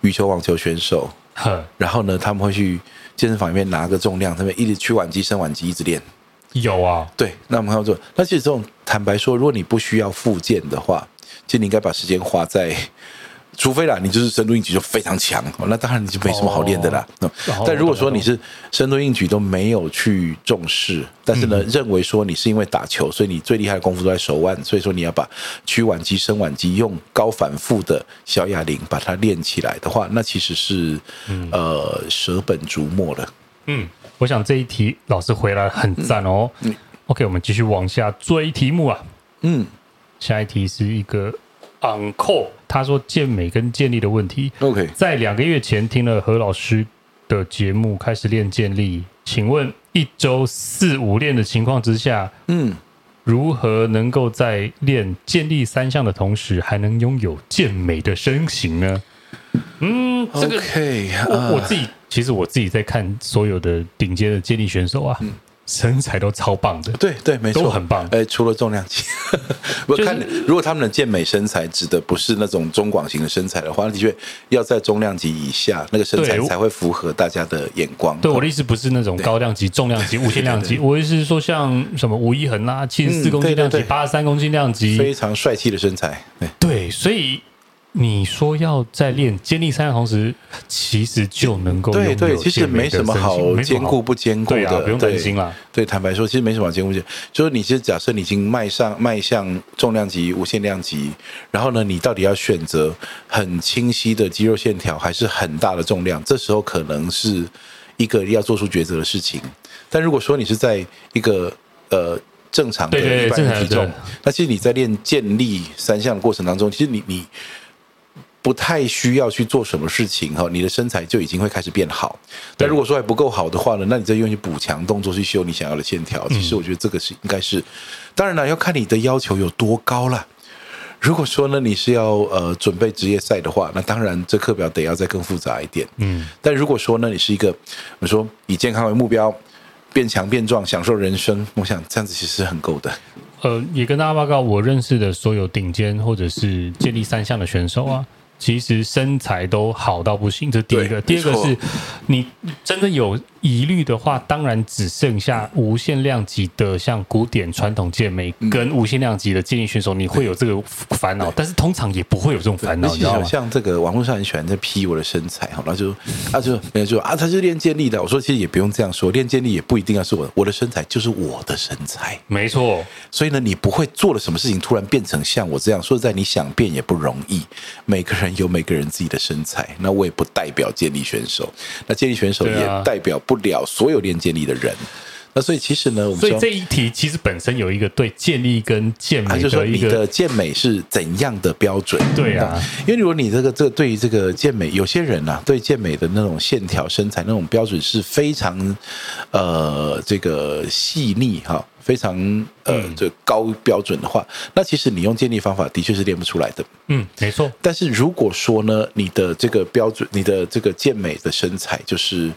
S2: 羽球、网球选手，然后呢，他们会去健身房里面拿个重量，他们一直屈腕肌、伸腕肌，一直练。
S1: 有啊，
S2: 对，那我们要做。那其实这种坦白说，如果你不需要复健的话，其实你应该把时间花在。除非啦，你就是深蹲硬举就非常强，那当然你就没什么好练的啦。哦、但如果说你是深蹲硬举都没有去重视，但是呢，认为说你是因为打球，所以你最厉害的功夫都在手腕，所以说你要把屈腕肌、伸腕肌用高反复的小哑铃把它练起来的话，那其实是呃舍本逐末了。
S1: 嗯，我想这一题老师回来很赞哦。嗯，OK，我们继续往下追题目啊。嗯，下一题是一个。Uncle，他说健美跟健力的问题。OK，在两个月前听了何老师的节目，开始练健力。请问一周四五练的情况之下，嗯，如何能够在练健力三项的同时，还能拥有健美的身形呢？嗯，这个
S2: OK，
S1: 我我自己其实我自己在看所有的顶尖的健力选手啊。嗯身材都超棒的，
S2: 对对，没错，
S1: 都很棒。
S2: 哎，除了重量级，我看如果他们的健美身材指的不是那种中广型的身材的话，的确要在重量级以下，那个身材才会符合大家的眼光。
S1: 对，我的意思不是那种高量级、重量级、无限量级，我意思是说像什么吴一恒啊，七十四公斤量级、八十三公斤量级，
S2: 非常帅气的身材。对
S1: 对，所以。你说要在练健力三项同时，其实就能够
S2: 对对，其实没什么好兼顾不兼顾的，
S1: 不用担心啦。
S2: 对，坦白说，其实没什么好兼顾不兼顾。就是你其实假设你已经迈上迈向重量级、无限量级，然后呢，你到底要选择很清晰的肌肉线条，还是很大的重量？这时候可能是一个要做出抉择的事情。但如果说你是在一个呃正常的一般的体重，那其实你在练健力三项的过程当中，其实你你。不太需要去做什么事情哈，你的身材就已经会开始变好。但如果说还不够好的话呢，那你再用去补强动作去修你想要的线条。其实我觉得这个是应该是，当然了，要看你的要求有多高了。如果说呢，你是要呃准备职业赛的话，那当然这课表得要再更复杂一点。嗯，但如果说呢，你是一个我说以健康为目标，变强变壮，享受人生，我想这样子其实是很够的。
S1: 呃，也跟大家报告，我认识的所有顶尖或者是健力三项的选手啊。其实身材都好到不行，这是第一个。第二个是，你真的有疑虑的话，当然只剩下无限量级的，像古典传统健美跟无限量级的健力选手，你会有这个烦恼。但是通常也不会有这种烦恼，你知道吗？
S2: 像这个网络上很喜欢在批我的身材，然后就啊就没有就啊，他是练健力的。我说其实也不用这样说，练健力也不一定要是我我的身材，就是我的身材，
S1: 没错。
S2: 所以呢，你不会做了什么事情突然变成像我这样。说实在，你想变也不容易。每个人有每个人自己的身材，那我也不代表健力选手，那健力选手也代表不了所有练健力的人。那所以其实呢，我们
S1: 所以这一题其实本身有一个对健力跟健美的一个，就是说你
S2: 的健美是怎样的标准？
S1: 对啊，
S2: 因为如果你这个这个对于这个健美，有些人啊，对健美的那种线条、身材那种标准是非常呃这个细腻哈。非常呃，这高标准的话，那其实你用建立方法的确是练不出来的。
S1: 嗯，没错。
S2: 但是如果说呢，你的这个标准，你的这个健美的身材，就是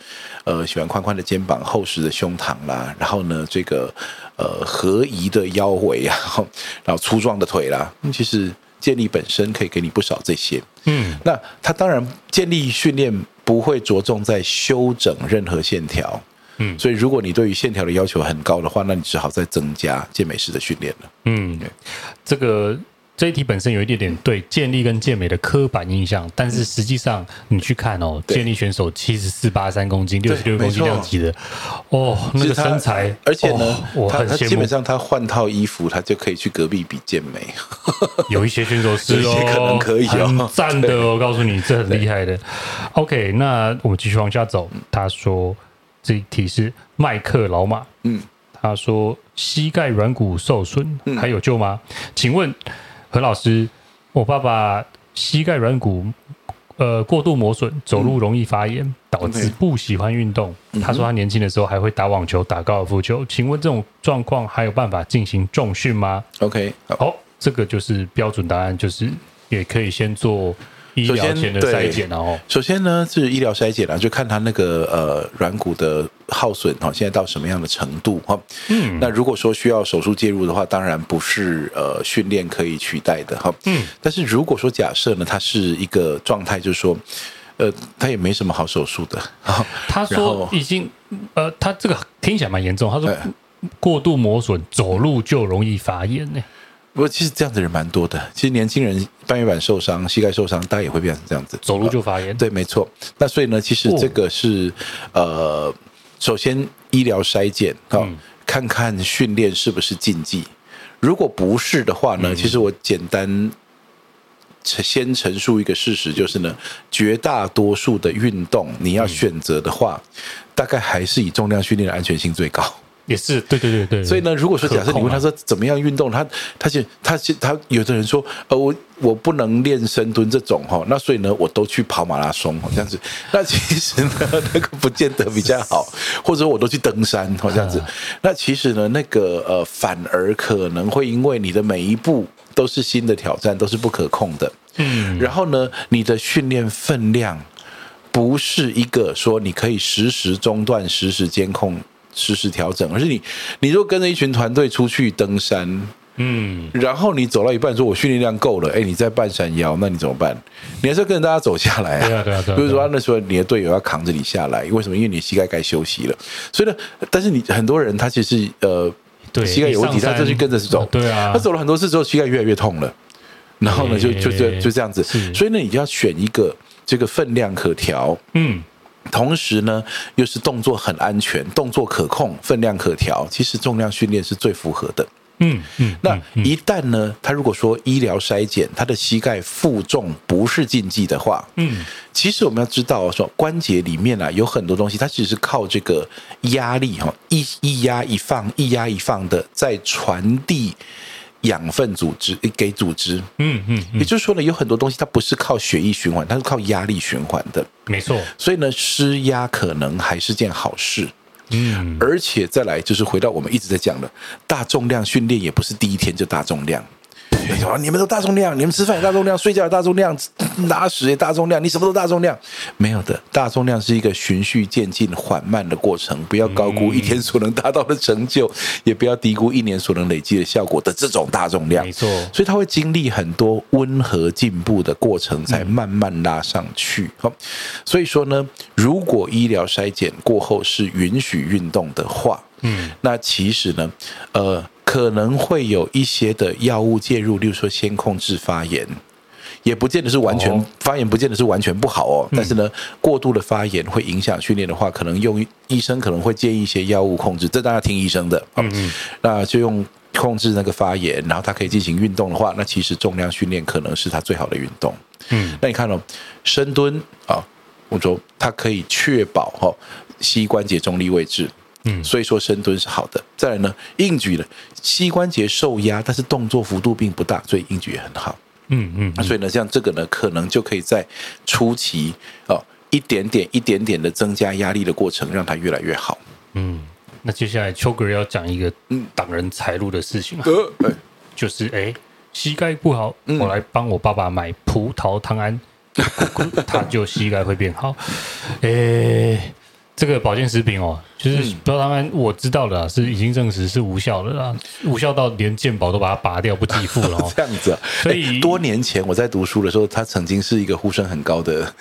S2: 呃，喜欢宽宽的肩膀、厚实的胸膛啦，然后呢，这个呃，合宜的腰围啊，然后粗壮的腿啦，其实建立本身可以给你不少这些。嗯，那他当然建立训练不会着重在修整任何线条。嗯，所以如果你对于线条的要求很高的话，那你只好再增加健美式的训练了。嗯，
S1: 这个这一题本身有一点点对健力跟健美的刻板印象，但是实际上你去看哦，健力选手七十四八三公斤、六十六公斤量级的，哦，那个身材，
S2: 而且呢，
S1: 我很羡慕，
S2: 基本上他换套衣服，他就可以去隔壁比健美。
S1: 有一些选手是哦，
S2: 可能可以哦，
S1: 赞的，我告诉你，这很厉害的。OK，那我们继续往下走。他说。这一题是麦克老马，嗯，他说膝盖软骨受损还有救吗？嗯、请问何老师，我爸爸膝盖软骨呃过度磨损，走路容易发炎，嗯、导致不喜欢运动。嗯、他说他年轻的时候还会打网球、打高尔夫球。请问这种状况还有办法进行重训吗
S2: ？OK，好，
S1: 好，这个就是标准答案，就是也可以先做。首先，对，
S2: 首先呢是医疗筛检啊，就看他那个呃软骨的耗损哈，现在到什么样的程度哈。嗯，那如果说需要手术介入的话，当然不是呃训练可以取代的哈。嗯，但是如果说假设呢，他是一个状态，就是说呃他也没什么好手术的。
S1: 他说已经呃他这个听起来蛮严重，他说过度磨损，走路就容易发炎呢。
S2: 不过其实这样子的人蛮多的。其实年轻人半月板受伤、膝盖受伤，大家也会变成这样子，
S1: 走路就发炎。
S2: 对，没错。那所以呢，其实这个是呃，首先医疗筛检啊，看看训练是不是禁忌。如果不是的话呢，其实我简单先陈述一个事实，就是呢，绝大多数的运动你要选择的话，大概还是以重量训练的安全性最高。
S1: 也是对对对对，
S2: 所以呢，如果说假设你问他说怎么样运动，他他就他他有的人说，呃，我我不能练深蹲这种哈，那所以呢，我都去跑马拉松这样子，那其实呢，那个不见得比较好，或者我都去登山哈这样子，那其实呢，那个呃反而可能会因为你的每一步都是新的挑战，都是不可控的，嗯，然后呢，你的训练分量不是一个说你可以实时中断、实时监控。实时调整，而是你你如果跟着一群团队出去登山。嗯，然后你走到一半，说我训练量够了，哎，你在半山腰，那你怎么办？你还是要跟着大家走下来啊。
S1: 对啊，对啊，对啊。
S2: 比如说那时候你的队友要扛着你下来，为什么？因为你膝盖该休息了。所以呢，但是你很多人他其实呃，对，膝盖有问题，他就去跟着走。对啊。他走了很多次之后，膝盖越来越痛了。然后呢，就就就就这样子。所以呢，你就要选一个这个分量可调，嗯，同时呢又是动作很安全、动作可控、分量可调。其实重量训练是最符合的。嗯嗯，那一旦呢，他如果说医疗筛检，他的膝盖负重不是禁忌的话，嗯，其实我们要知道说关节里面啊有很多东西，它其实是靠这个压力哈，一一压一放，一压一放的在传递养分组织给组织，嗯嗯，也就是说呢，有很多东西它不是靠血液循环，它是靠压力循环的，
S1: 没错，所
S2: 以呢，施压可能还是件好事。嗯，而且再来就是回到我们一直在讲的，大重量训练也不是第一天就大重量。你们都大重量，你们吃饭也大重量，睡觉也大重量，拉屎也大重量，你什么都大重量？没有的，大重量是一个循序渐进、缓慢的过程，不要高估一天所能达到的成就，也不要低估一年所能累积的效果的这种大重量。没错，所以他会经历很多温和进步的过程，才慢慢拉上去。好，所以说呢，如果医疗筛检过后是允许运动的话，嗯，那其实呢，呃。可能会有一些的药物介入，例如说先控制发炎，也不见得是完全发炎，不见得是完全不好哦。但是呢，过度的发炎会影响训练的话，可能用医生可能会建议一些药物控制，这大家听医生的。嗯嗯，那就用控制那个发炎，然后他可以进行运动的话，那其实重量训练可能是他最好的运动。嗯，那你看哦，深蹲啊，我说它可以确保哈膝关节中立位置。嗯，所以说深蹲是好的。再来呢，硬举的膝关节受压，但是动作幅度并不大，所以硬举也很好。嗯嗯，所以呢，像这个呢，可能就可以在初期哦，一点点、一点点的增加压力的过程，让它越来越好。
S1: 嗯，那接下来秋哥要讲一个挡人财路的事情啊，就是哎，膝盖不好，我来帮我爸爸买葡萄糖胺，他就膝盖会变好。哎，这个保健食品哦。就是不知道他们，我知道的是已经证实是无效的啦，无效到连健保都把它拔掉，不给付了
S2: 哦。这样子啊，所以多年前我在读书的时候，它曾经是一个呼声很高的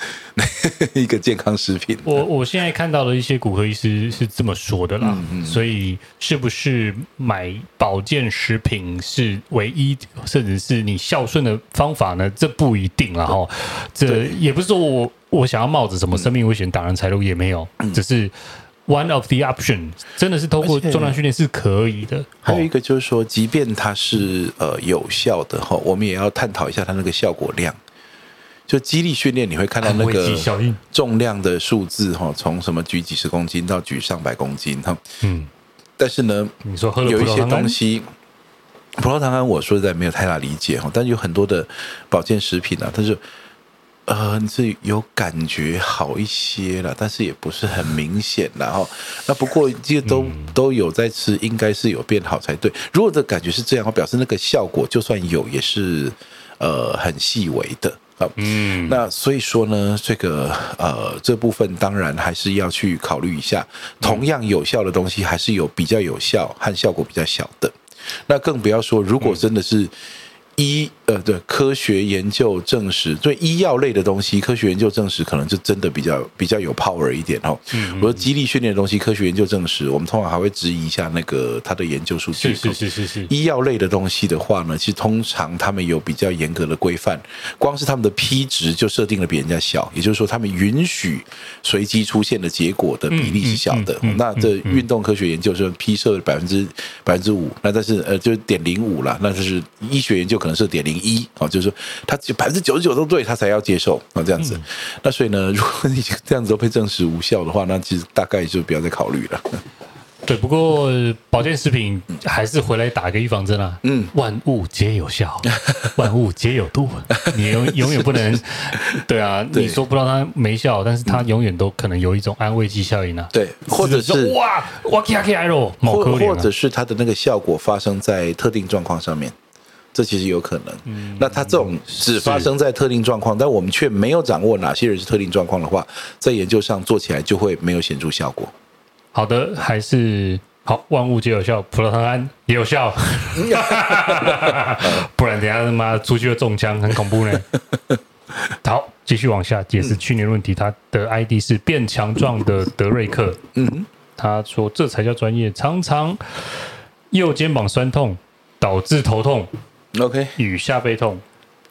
S2: 一个健康食品。
S1: 我我现在看到的一些骨科医师是这么说的啦，所以是不是买保健食品是唯一，甚至是你孝顺的方法呢？这不一定啦哈。这也不是说我我想要冒着什么生命危险打人财路也没有，只是。One of the options 真的是通过重量训练是可以的。
S2: 还有一个就是说，即便它是呃有效的哈，我们也要探讨一下它那个效果量。就肌力训练，你会看到那个重量的数字哈，从什么举几十公斤到举上百公斤哈。嗯。但是呢，你说有一些东西，葡萄糖胺，我说实在没有太大理解哈。但是有很多的保健食品啊，它是。呃，是有感觉好一些了，但是也不是很明显，然后那不过这些都都有在吃，应该是有变好才对。如果这感觉是这样，我表示那个效果就算有，也是呃很细微的啊。嗯，那所以说呢，这个呃这部分当然还是要去考虑一下。同样有效的东西，还是有比较有效和效果比较小的。那更不要说，如果真的是。医呃对，科学研究证实，所以医药类的东西，科学研究证实可能就真的比较比较有 power 一点哦。嗯，我说激励训练的东西，科学研究证实，我们通常还会质疑一下那个它的研究数据。
S1: 是是是是是。
S2: 医药类的东西的话呢，其实通常他们有比较严格的规范，光是他们的 P 值就设定的比人家小，也就是说，他们允许随机出现的结果的比例是小的。那这运动科学研究是 P 设百分之百分之五，那但是呃就是点零五了，那就是医学研究可能是点零一哦，就是说他百分之九十九都对，他才要接受啊这样子。那所以呢，如果你这样子都被证实无效的话，那其实大概就不要再考虑了。
S1: 对，不过保健食品还是回来打个预防针啊。嗯，万物皆有效，万物皆有度，你永永远不能对啊。你说不知道它没效，但是它永远都可能有一种安慰剂效应啊。
S2: 对，或者是
S1: 哇哇卡卡罗，或
S2: 或者是它的那个效果发生在特定状况上面。这其实有可能，那他这种只发生在特定状况，但我们却没有掌握哪些人是特定状况的话，在研究上做起来就会没有显著效果。
S1: 好的，还是好，万物皆有效，葡萄糖胺也有效，不然等下他妈出去又中枪，很恐怖呢。好，继续往下解释去年问题，他的 ID 是变强壮的德瑞克。嗯，他说这才叫专业，常常右肩膀酸痛导致头痛
S2: ，OK
S1: 与下背痛。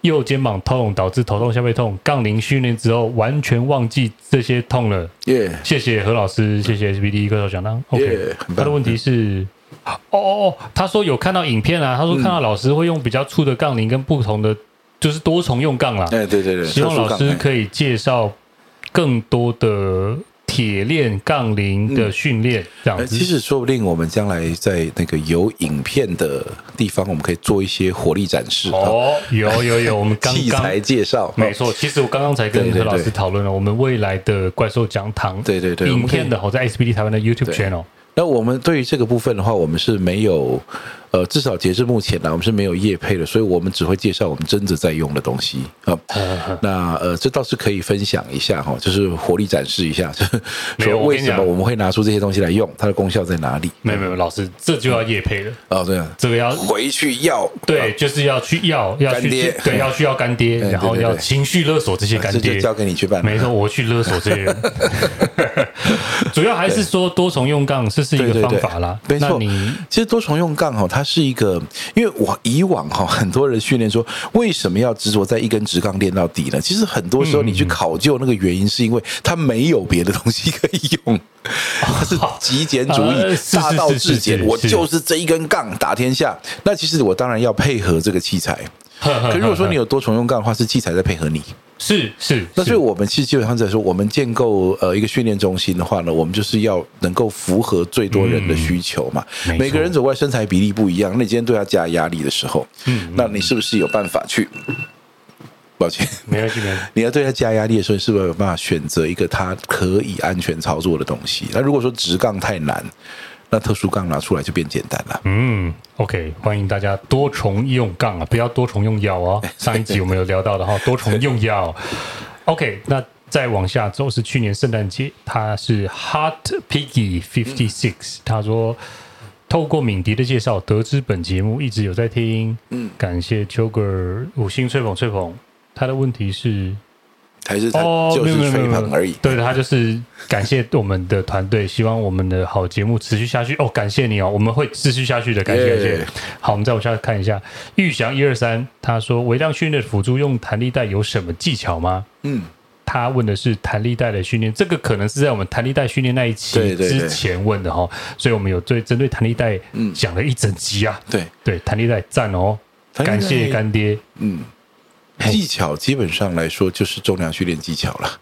S1: 右肩膀痛导致头痛、下背痛，杠铃训练之后完全忘记这些痛了。
S2: 耶，
S1: 谢谢何老师，谢谢 SBD 歌手讲堂。OK，他的问题是，哦哦哦，他说有看到影片啊，他说看到老师会用比较粗的杠铃跟不同的，就是多重用杠啦。
S2: 哎，对对对，
S1: 希望老师可以介绍更多的。铁链杠铃的训练，这样子。
S2: 其实说不定我们将来在那个有影片的地方，我们可以做一些火力展示。
S1: 哦，有有有，我们刚刚
S2: 器材介绍，
S1: 没错。其实我刚刚才跟何老师讨论了，我们未来的怪兽讲堂，
S2: 对对对，
S1: 影片的，我在 SBD 台湾的 YouTube channel。
S2: 那我们对于这个部分的话，我们是没有，呃，至少截至目前呢，我们是没有业配的，所以我们只会介绍我们真的在用的东西啊。那呃，这倒是可以分享一下哈，就是火力展示一下，就是说为什么我们会拿出这些东西来用，它的功效在哪里？
S1: 没有没有，老师，这就要业配了
S2: 哦，对，
S1: 这个要
S2: 回去要，
S1: 对，就是要去要要去对，要去要干爹，然后要情绪勒索这些干爹，
S2: 交给你去办。
S1: 没错，我去勒索这些人。主要还是说多重用杠，这是一个方法啦。
S2: 没错，你其实多重用杠哦，它是一个，因为我以往哈很多人训练说，为什么要执着在一根直杠练到底呢？其实很多时候你去考究那个原因，是因为它没有别的东西可以用，它是极简主义，大道至简，我就是这一根杠打天下。那其实我当然要配合这个器材，可如果说你有多重用杠的话，是器材在配合你。
S1: 是是，
S2: 那所以我们其实基本上在说，我们建构呃一个训练中心的话呢，我们就是要能够符合最多人的需求嘛。嗯、每个人走过来身材比例不一样，那你今天对他加压力的时候，嗯，那你是不是有办法去？抱歉，
S1: 没关系，没关系。
S2: 你要对他加压力的时候，你是不是有办法选择一个他可以安全操作的东西？那如果说直杠太难。那特殊杠拿出来就变简单了。
S1: 嗯，OK，欢迎大家多重用杠啊，不要多重用药哦。上一集我们有聊到的哈，多重用药。OK，那再往下走是去年圣诞节，他是 Hot Piggy Fifty Six，他说透过敏迪的介绍得知本节目一直有在听，嗯，感谢邱哥五星吹捧吹捧。他的问题是。
S2: 还是他就是吹捧而已。
S1: 对的，他就是感谢我们的团队，希望我们的好节目持续下去。哦，感谢你哦，我们会持续下去的。感谢，感谢。好，我们再往下看一下。玉祥一二三，他说微量训练的辅助用弹力带有什么技巧吗？嗯，他问的是弹力带的训练，这个可能是在我们弹力带训练那一期之前问的哈，所以我们有对针对弹力带讲了一整集啊。对对，弹力带赞哦，感谢干爹。嗯。
S2: 技巧基本上来说就是重量训练技巧了，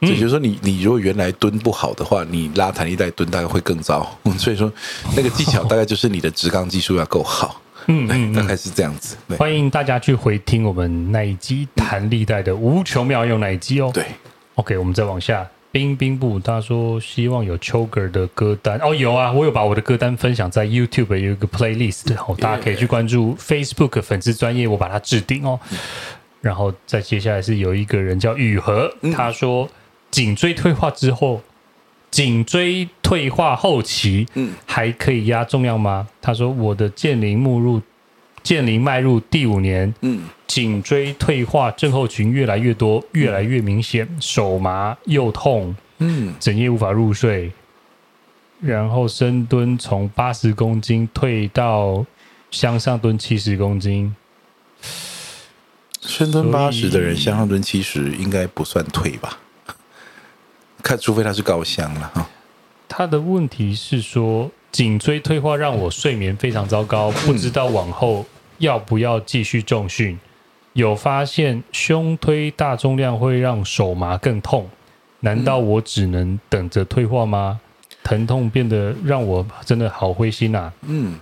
S2: 也就是说，你你如果原来蹲不好的话，你拉弹力带蹲大概会更糟。所以说，那个技巧大概就是你的直杠技术要够好。嗯，大概是这样子。
S1: 欢迎大家去回听我们那一集弹力带的无穷妙用那一集哦。
S2: 对
S1: ，OK，我们再往下。冰冰布他说希望有秋哥的歌单。哦，有啊，我有把我的歌单分享在 YouTube 有一个 playlist 哦，大家可以去关注 Facebook 粉丝专业，我把它置顶哦。然后再接下来是有一个人叫雨禾，他说颈椎退化之后，颈椎退化后期，嗯，还可以压重量吗？他说我的健龄迈入健林迈入第五年，嗯。颈椎退化症候群越来越多，越来越明显，手麻又痛，嗯，整夜无法入睡，然后深蹲从八十公斤退到向上蹲七十公斤，
S2: 深蹲八十的人向上蹲七十应该不算退吧？看，除非他是高箱了哈。
S1: 他的问题是说颈椎退化让我睡眠非常糟糕，不知道往后要不要继续重训。有发现胸推大重量会让手麻更痛，难道我只能等着退化吗？疼痛变得让我真的好灰心呐。嗯，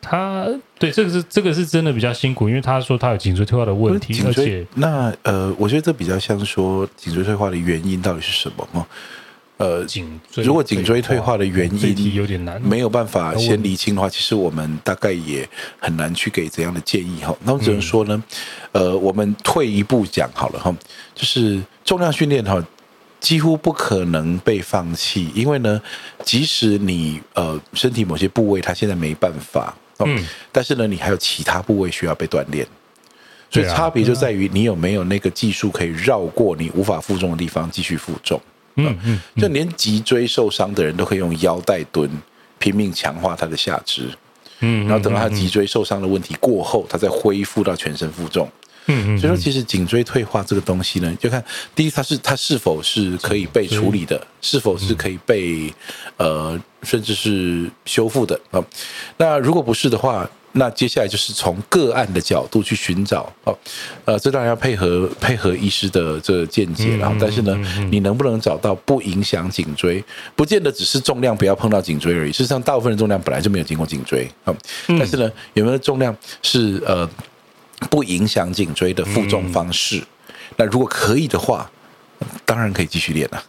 S1: 他对这个是这个是真的比较辛苦，因为他说他有颈椎退化的问题，而且
S2: 那呃，我觉得这比较像说颈椎退化的原因到底是什么吗？呃，颈椎如果颈椎退化的原因有点难，没有办法先厘清的话，其实我们大概也很难去给怎样的建议哈。那我只能说呢，呃，我们退一步讲好了哈，就是重量训练哈，几乎不可能被放弃，因为呢，即使你呃身体某些部位它现在没办法，哦、嗯，但是呢，你还有其他部位需要被锻炼，所以差别就在于你有没有那个技术可以绕过你无法负重的地方继续负重。嗯嗯，嗯，就连脊椎受伤的人都可以用腰带蹲，拼命强化他的下肢。嗯，然后等到他脊椎受伤的问题过后，他再恢复到全身负重。嗯嗯，所以说其实颈椎退化这个东西呢，就看第一，它是它是否是可以被处理的，是否是可以被呃甚至是修复的啊。那如果不是的话，那接下来就是从个案的角度去寻找哦，呃，这当然要配合配合医师的这个见解，然后但是呢，你能不能找到不影响颈椎，不见得只是重量不要碰到颈椎而已。事实上，大部分的重量本来就没有经过颈椎啊，但是呢，有没有重量是呃？不影响颈椎的负重方式，嗯，那如果可以的话，当然可以继续练了。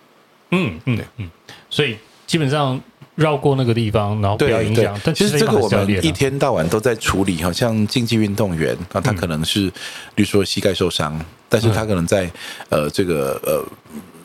S2: 嗯
S1: 嗯嗯，所以基本上绕过那个地方，然后不要影响。但
S2: 其实这个我们一天到晚都在处理，好像竞技运动员啊，他可能是比如说膝盖受伤，但是他可能在呃这个呃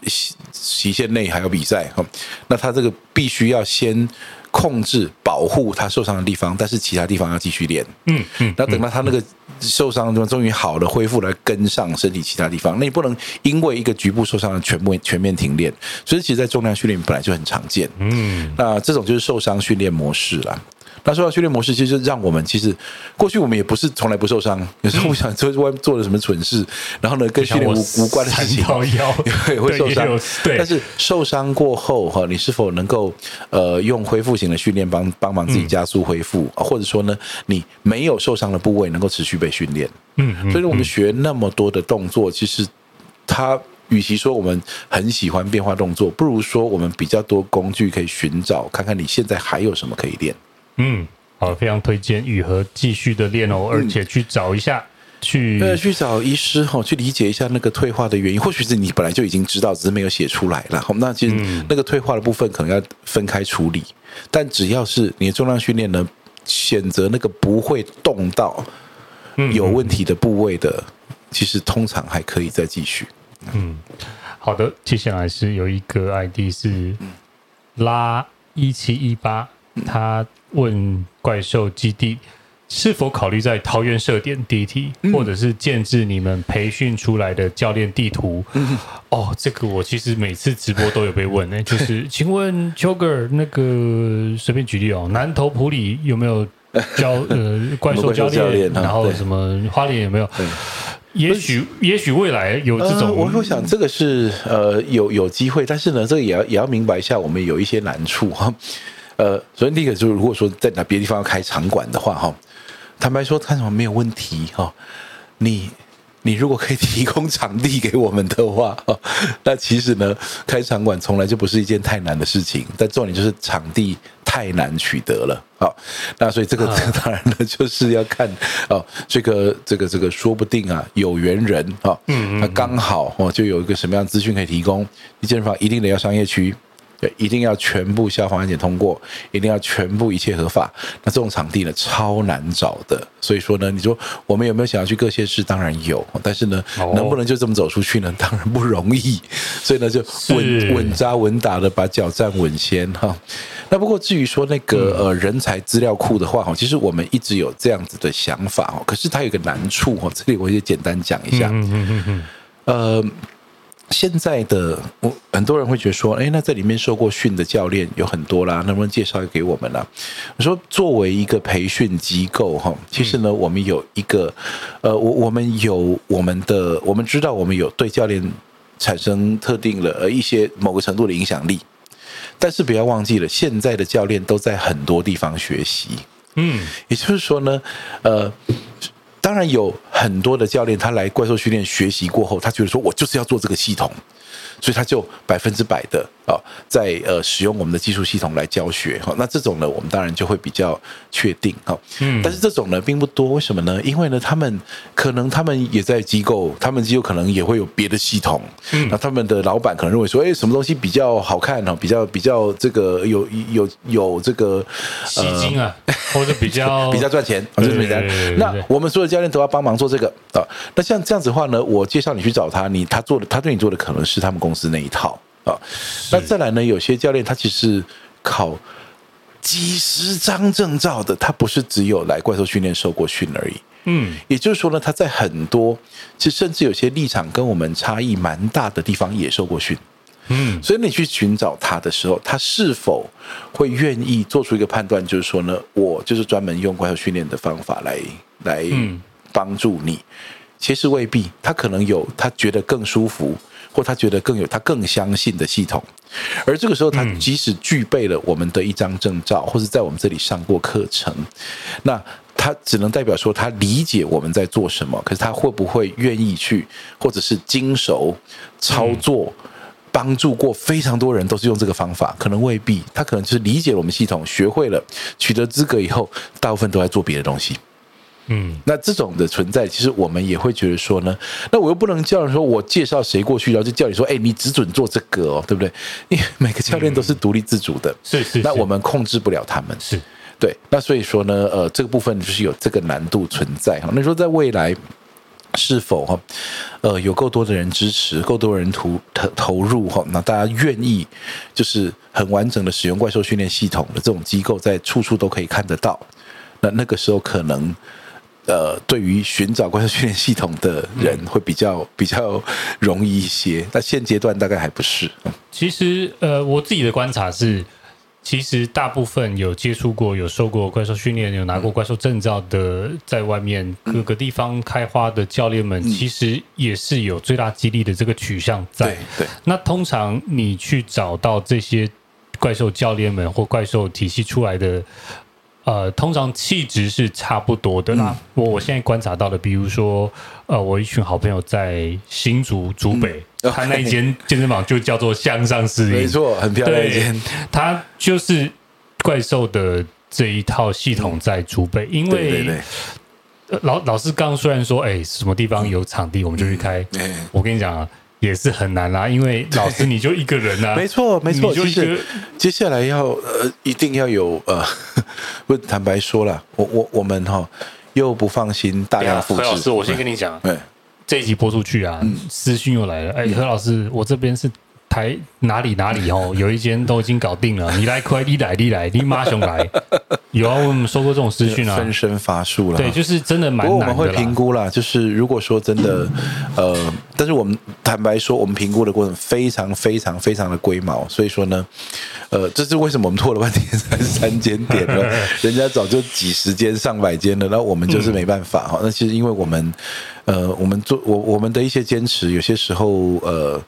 S2: 期期限内还要比赛哈，那他这个必须要先。控制保护他受伤的地方，但是其他地方要继续练。嗯嗯，那等到他那个受伤的地方终于好了，恢复来跟上身体其他地方，那你不能因为一个局部受伤的全部全面停练。所以，其实，在重量训练本来就很常见。嗯，那这种就是受伤训练模式了。那说到训练模式，其实让我们其实过去我们也不是从来不受伤，有时候我想做外做了什么蠢事，然后呢跟训练无无关的事情 也会受伤。对，但是受伤过后哈，你是否能够呃用恢复型的训练帮帮忙自己加速恢复，或者说呢你没有受伤的部位能够持续被训练？嗯，所以我们学那么多的动作，其实它与其说我们很喜欢变化动作，不如说我们比较多工具可以寻找，看看你现在还有什么可以练。
S1: 嗯，好，非常推荐雨禾继续的练哦，而且去找一下，去
S2: 呃去找医师哈，去理解一下那个退化的原因。或许是你本来就已经知道，只是没有写出来了。好，那其实那个退化的部分可能要分开处理。但只要是你的重量训练呢，选择那个不会动到有问题的部位的，其实通常还可以再继续。
S1: 嗯，好的，接下来是有一个 ID 是拉一七一八，他。问怪兽基地是否考虑在桃园设点 DT，或者是建置你们培训出来的教练地图？嗯、哦，这个我其实每次直播都有被问呢。就是 请问邱哥，那个随便举例哦，南投埔里有没有教呃 怪兽教练？然后什么花莲有没有？也许也许未来有这种，呃、我
S2: 我想这个是呃有有机会，但是呢，这个也要也要明白一下，我们有一些难处哈。呃，首先第一个就是，如果说在哪别的地方要开场馆的话，哈，坦白说，看什么没有问题哈。你你如果可以提供场地给我们的话，那其实呢，开场馆从来就不是一件太难的事情。但重点就是场地太难取得了，好，那所以这个这个 当然呢，就是要看哦，这个这个这个说不定啊，有缘人啊，嗯，那刚好哦，就有一个什么样资讯可以提供。你健身房一定得要商业区。对，一定要全部消防安检通过，一定要全部一切合法。那这种场地呢，超难找的。所以说呢，你说我们有没有想要去各县市？当然有，但是呢，能不能就这么走出去呢？当然不容易。所以呢，就稳稳扎稳打的把脚站稳先哈。那不过至于说那个呃人才资料库的话哈，其实我们一直有这样子的想法哦。可是它有个难处哦，这里我也简单讲一下。嗯嗯嗯嗯。呃。现在的我很多人会觉得说，哎，那在里面受过训的教练有很多啦，能不能介绍给我们呢？我说，作为一个培训机构哈，其实呢，我们有一个，呃，我我们有我们的，我们知道我们有对教练产生特定的呃一些某个程度的影响力，但是不要忘记了，现在的教练都在很多地方学习，嗯，也就是说呢，呃。当然有很多的教练，他来怪兽训练学习过后，他觉得说我就是要做这个系统。所以他就百分之百的啊，在呃使用我们的技术系统来教学哈，那这种呢，我们当然就会比较确定哈。嗯，但是这种呢并不多，为什么呢？因为呢，他们可能他们也在机构，他们机构可能也会有别的系统。嗯，那他们的老板可能认为说，哎，什么东西比较好看呢？比较比较这个有有有这个
S1: 吸睛啊，或者比较
S2: 比较赚钱，就是这么简单。那我们所有教练都要帮忙做这个啊。那像这样子的话呢，我介绍你去找他，你他做的他对你做的可能是他们公司。公司那一套啊，啊。那再来呢，有些教练他其实考几十张证照的，他不是只有来怪兽训练受过训而已。嗯，也就是说呢，他在很多其实甚至有些立场跟我们差异蛮大的地方也受过训。嗯，所以你去寻找他的时候，他是否会愿意做出一个判断，就是说呢，我就是专门用怪兽训练的方法来来帮助你。其实未必，他可能有他觉得更舒服，或他觉得更有他更相信的系统。而这个时候，他即使具备了我们的一张证照，或者在我们这里上过课程，那他只能代表说他理解我们在做什么。可是他会不会愿意去，或者是经手操作？帮助过非常多人，都是用这个方法，可能未必。他可能就是理解了我们系统，学会了，取得资格以后，大部分都在做别的东西。嗯，那这种的存在，其实我们也会觉得说呢，那我又不能叫人说我介绍谁过去，然后就叫你说，哎，你只准做这个哦，对不对？因为每个教练都是独立自主的，是是。那我们控制不了他们，是对。那所以说呢，呃，这个部分就是有这个难度存在哈。那说在未来。是否哈，呃，有够多的人支持，够多人投投投入哈，那大家愿意就是很完整的使用怪兽训练系统的这种机构，在处处都可以看得到。那那个时候可能，呃，对于寻找怪兽训练系统的人会比较比较容易一些。那现阶段大概还不是。
S1: 其实，呃，我自己的观察是。其实大部分有接触过、有受过怪兽训练、有拿过怪兽证照的，在外面各个地方开花的教练们，其实也是有最大激励的这个取向在。对，对。那通常你去找到这些怪兽教练们或怪兽体系出来的。呃，通常气质是差不多的啦。我、嗯、我现在观察到的，比如说，呃，我一群好朋友在新竹竹北，嗯、他那一间健身房就叫做向上适应，没错，很漂亮一间。他就是怪兽的这一套系统在竹北，嗯、因为对对对老老师刚虽然说，哎，什么地方有场地，我们就去开。嗯、我跟你讲啊。也是很难啦，因为老师你就一个人啊，
S2: 没 错没错。就是接下来要呃，一定要有呃，不坦白说了，我我我们哈又不放心大量复制。何
S1: 老师，我先跟你讲，对，这一集播出去啊，嗯、私讯又来了，哎，何老师，我这边是。台哪里哪里哦，有一间都已经搞定了。你来快，你来你来，你马上来。有啊，我们收过这种资讯啊，
S2: 分身乏术了。
S1: 对，就是真的蛮难的。
S2: 不过我们会评估啦，就是如果说真的，呃，但是我们坦白说，我们评估的过程非常非常非常的龟毛，所以说呢，呃，这是为什么我们拖了半天才三间店呢？人家早就几十间、上百间了，那我们就是没办法哈。那其实因为我们。呃，我们做我我们的一些坚持，有些时候呃，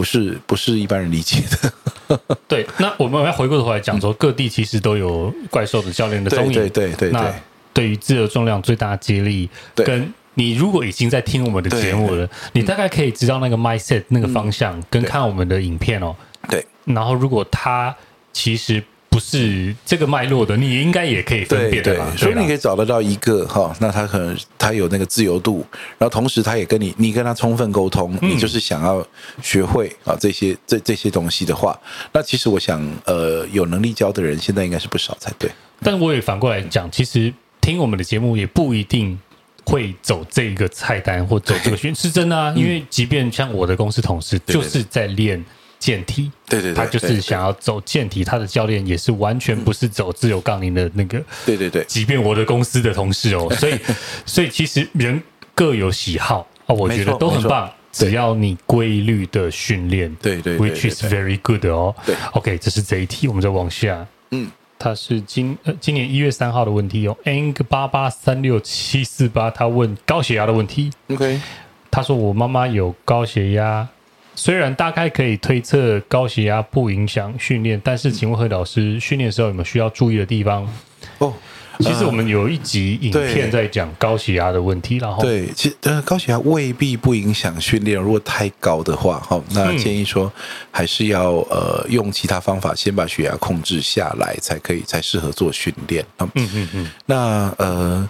S2: 不是不是一般人理解的。
S1: 对，那我们要回过头来讲说，各地其实都有怪兽的教练的踪影。
S2: 对对对对。
S1: 那对于自由重量最大接力，跟你如果已经在听我们的节目了，你大概可以知道那个 mindset 那个方向，跟看我们的影片哦。对。然后，如果他其实。不是这个脉络的，你应该也可以分辨的。
S2: 所以你可以找得到一个哈，那他可能他有那个自由度，然后同时他也跟你，你跟他充分沟通，你就是想要学会啊这些这这些东西的话，那其实我想，呃，有能力教的人现在应该是不少才对。
S1: 但我也反过来讲，其实听我们的节目也不一定会走这个菜单或走这个 训，是真的啊。因为即便像我的公司同事，就是在练。健体，
S2: 对对对，
S1: 他就是想要走健体，他的教练也是完全不是走自由杠铃的那个，
S2: 对对对。
S1: 即便我的公司的同事哦，所以所以其实人各有喜好啊，我觉得都很棒，只要你规律的训练，对对，which is very good 哦。对，OK，这是这一题，我们再往下。嗯，他是今呃今年一月三号的问题哦，Ang 八八三六七四八，他问高血压的问题。OK，他说我妈妈有高血压。虽然大概可以推测高血压不影响训练，但是请问何老师，训练的时候有没有需要注意的地方？哦，其实我们有一集影片在讲高血压的问题，然后
S2: 对，其实呃高血压未必不影响训练，如果太高的话，哈，那建议说还是要呃用其他方法先把血压控制下来，才可以才适合做训练。嗯嗯嗯，那呃。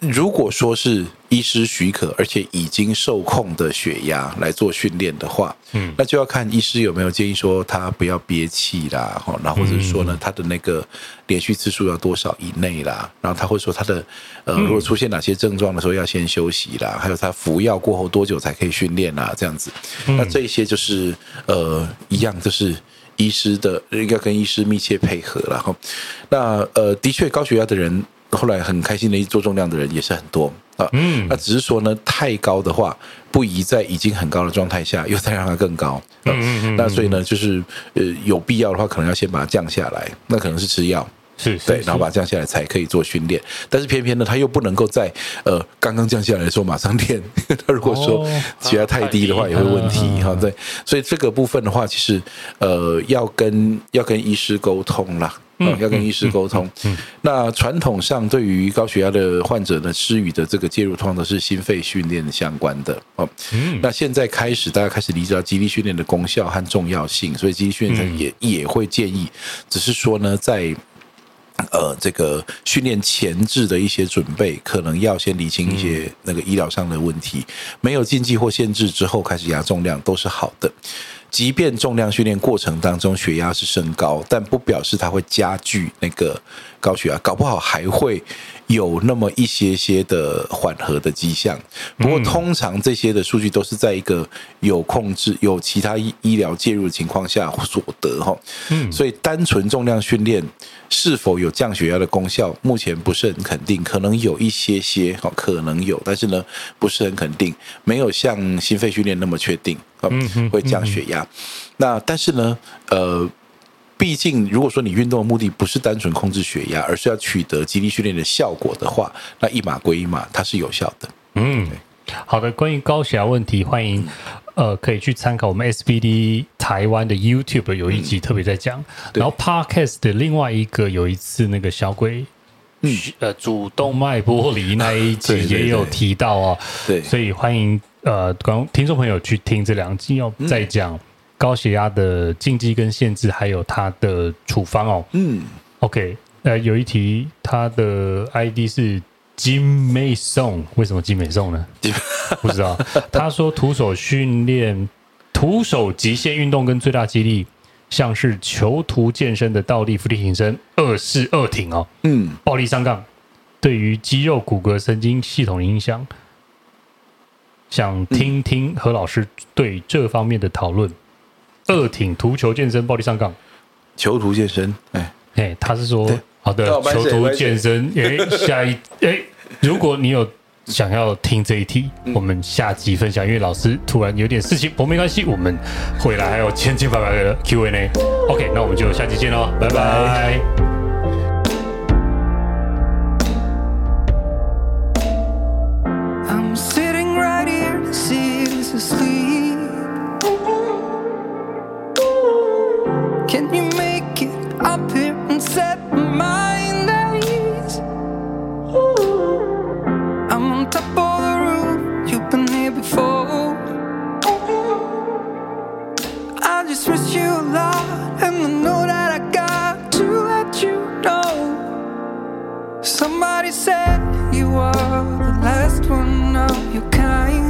S2: 如果说是医师许可，而且已经受控的血压来做训练的话，嗯，那就要看医师有没有建议说他不要憋气啦，哈，然后或者说呢，他的那个连续次数要多少以内啦，然后他会说他的呃，如果出现哪些症状的时候要先休息啦，还有他服药过后多久才可以训练啦，这样子，那这一些就是呃一样，就是医师的应该跟医师密切配合了哈。那呃，的确高血压的人。后来很开心的，一做重量的人也是很多啊。嗯，那只是说呢，太高的话，不宜在已经很高的状态下又再让它更高。嗯嗯嗯。那所以呢，就是呃，有必要的话，可能要先把它降下来。那可能是吃药，是，是，对，然后把它降下来才可以做训练。但是偏偏呢，他又不能够在呃刚刚降下来的时候马上练。他如果说血压太低的话，也会问题哈。对，所以这个部分的话，其实呃，要跟要跟医师沟通啦。嗯，要跟医师沟通。嗯，那传统上对于高血压的患者呢，施予的这个介入，通常都是心肺训练相关的。哦，嗯，那现在开始，大家开始理解到肌力训练的功效和重要性，所以肌力训练也也会建议，只是说呢，在呃这个训练前置的一些准备，可能要先理清一些那个医疗上的问题，没有禁忌或限制之后开始压重量都是好的。即便重量训练过程当中血压是升高，但不表示它会加剧那个高血压，搞不好还会有那么一些些的缓和的迹象。不过通常这些的数据都是在一个有控制、有其他医医疗介入的情况下所得哈。嗯，所以单纯重量训练是否有降血压的功效，目前不是很肯定，可能有一些些哈，可能有，但是呢不是很肯定，没有像心肺训练那么确定。嗯，会降血压。那但是呢，呃，毕竟如果说你运动的目的不是单纯控制血压，而是要取得肌力训练的效果的话，那一码归一码，它是有效的。嗯，
S1: 好的。关于高血压问题，欢迎呃可以去参考我们 SBD 台湾的 YouTube 有一集特别在讲，嗯、然后 Podcast 的另外一个有一次那个小鬼，嗯，呃，主动脉剥离那一集 也有提到哦，
S2: 对，对，对，
S1: 所以欢迎。呃，观听众朋友去听这两集要，再讲高血压的禁忌跟限制，还有它的处方哦。嗯，OK，呃，有一题，它的 ID 是金美颂，为什么金美颂呢？不知道。他说徒手训练、徒手极限运动跟最大肌力，像是囚徒健身的倒立、伏地挺身、二式二挺哦。嗯，暴力上杠对于肌肉、骨骼、神经系统的影响。想听听何老师对这方面的讨论。二挺图球健身，暴力上杠，
S2: 囚徒健身。哎
S1: 哎，他是说好的囚徒健身。哎，下一哎，如果你有想要听这一题，我们下集分享。因为老师突然有点事情，不过没关系，我们回来还有千千百百的 Q&A。OK，那我们就下集见喽，拜拜。Can you
S2: make
S3: it up here and set my mind at ease? I'm on top of the roof, you've been here before. I just wish you a lot, and I know that I got to let you know. Somebody said you are the last one of your kind.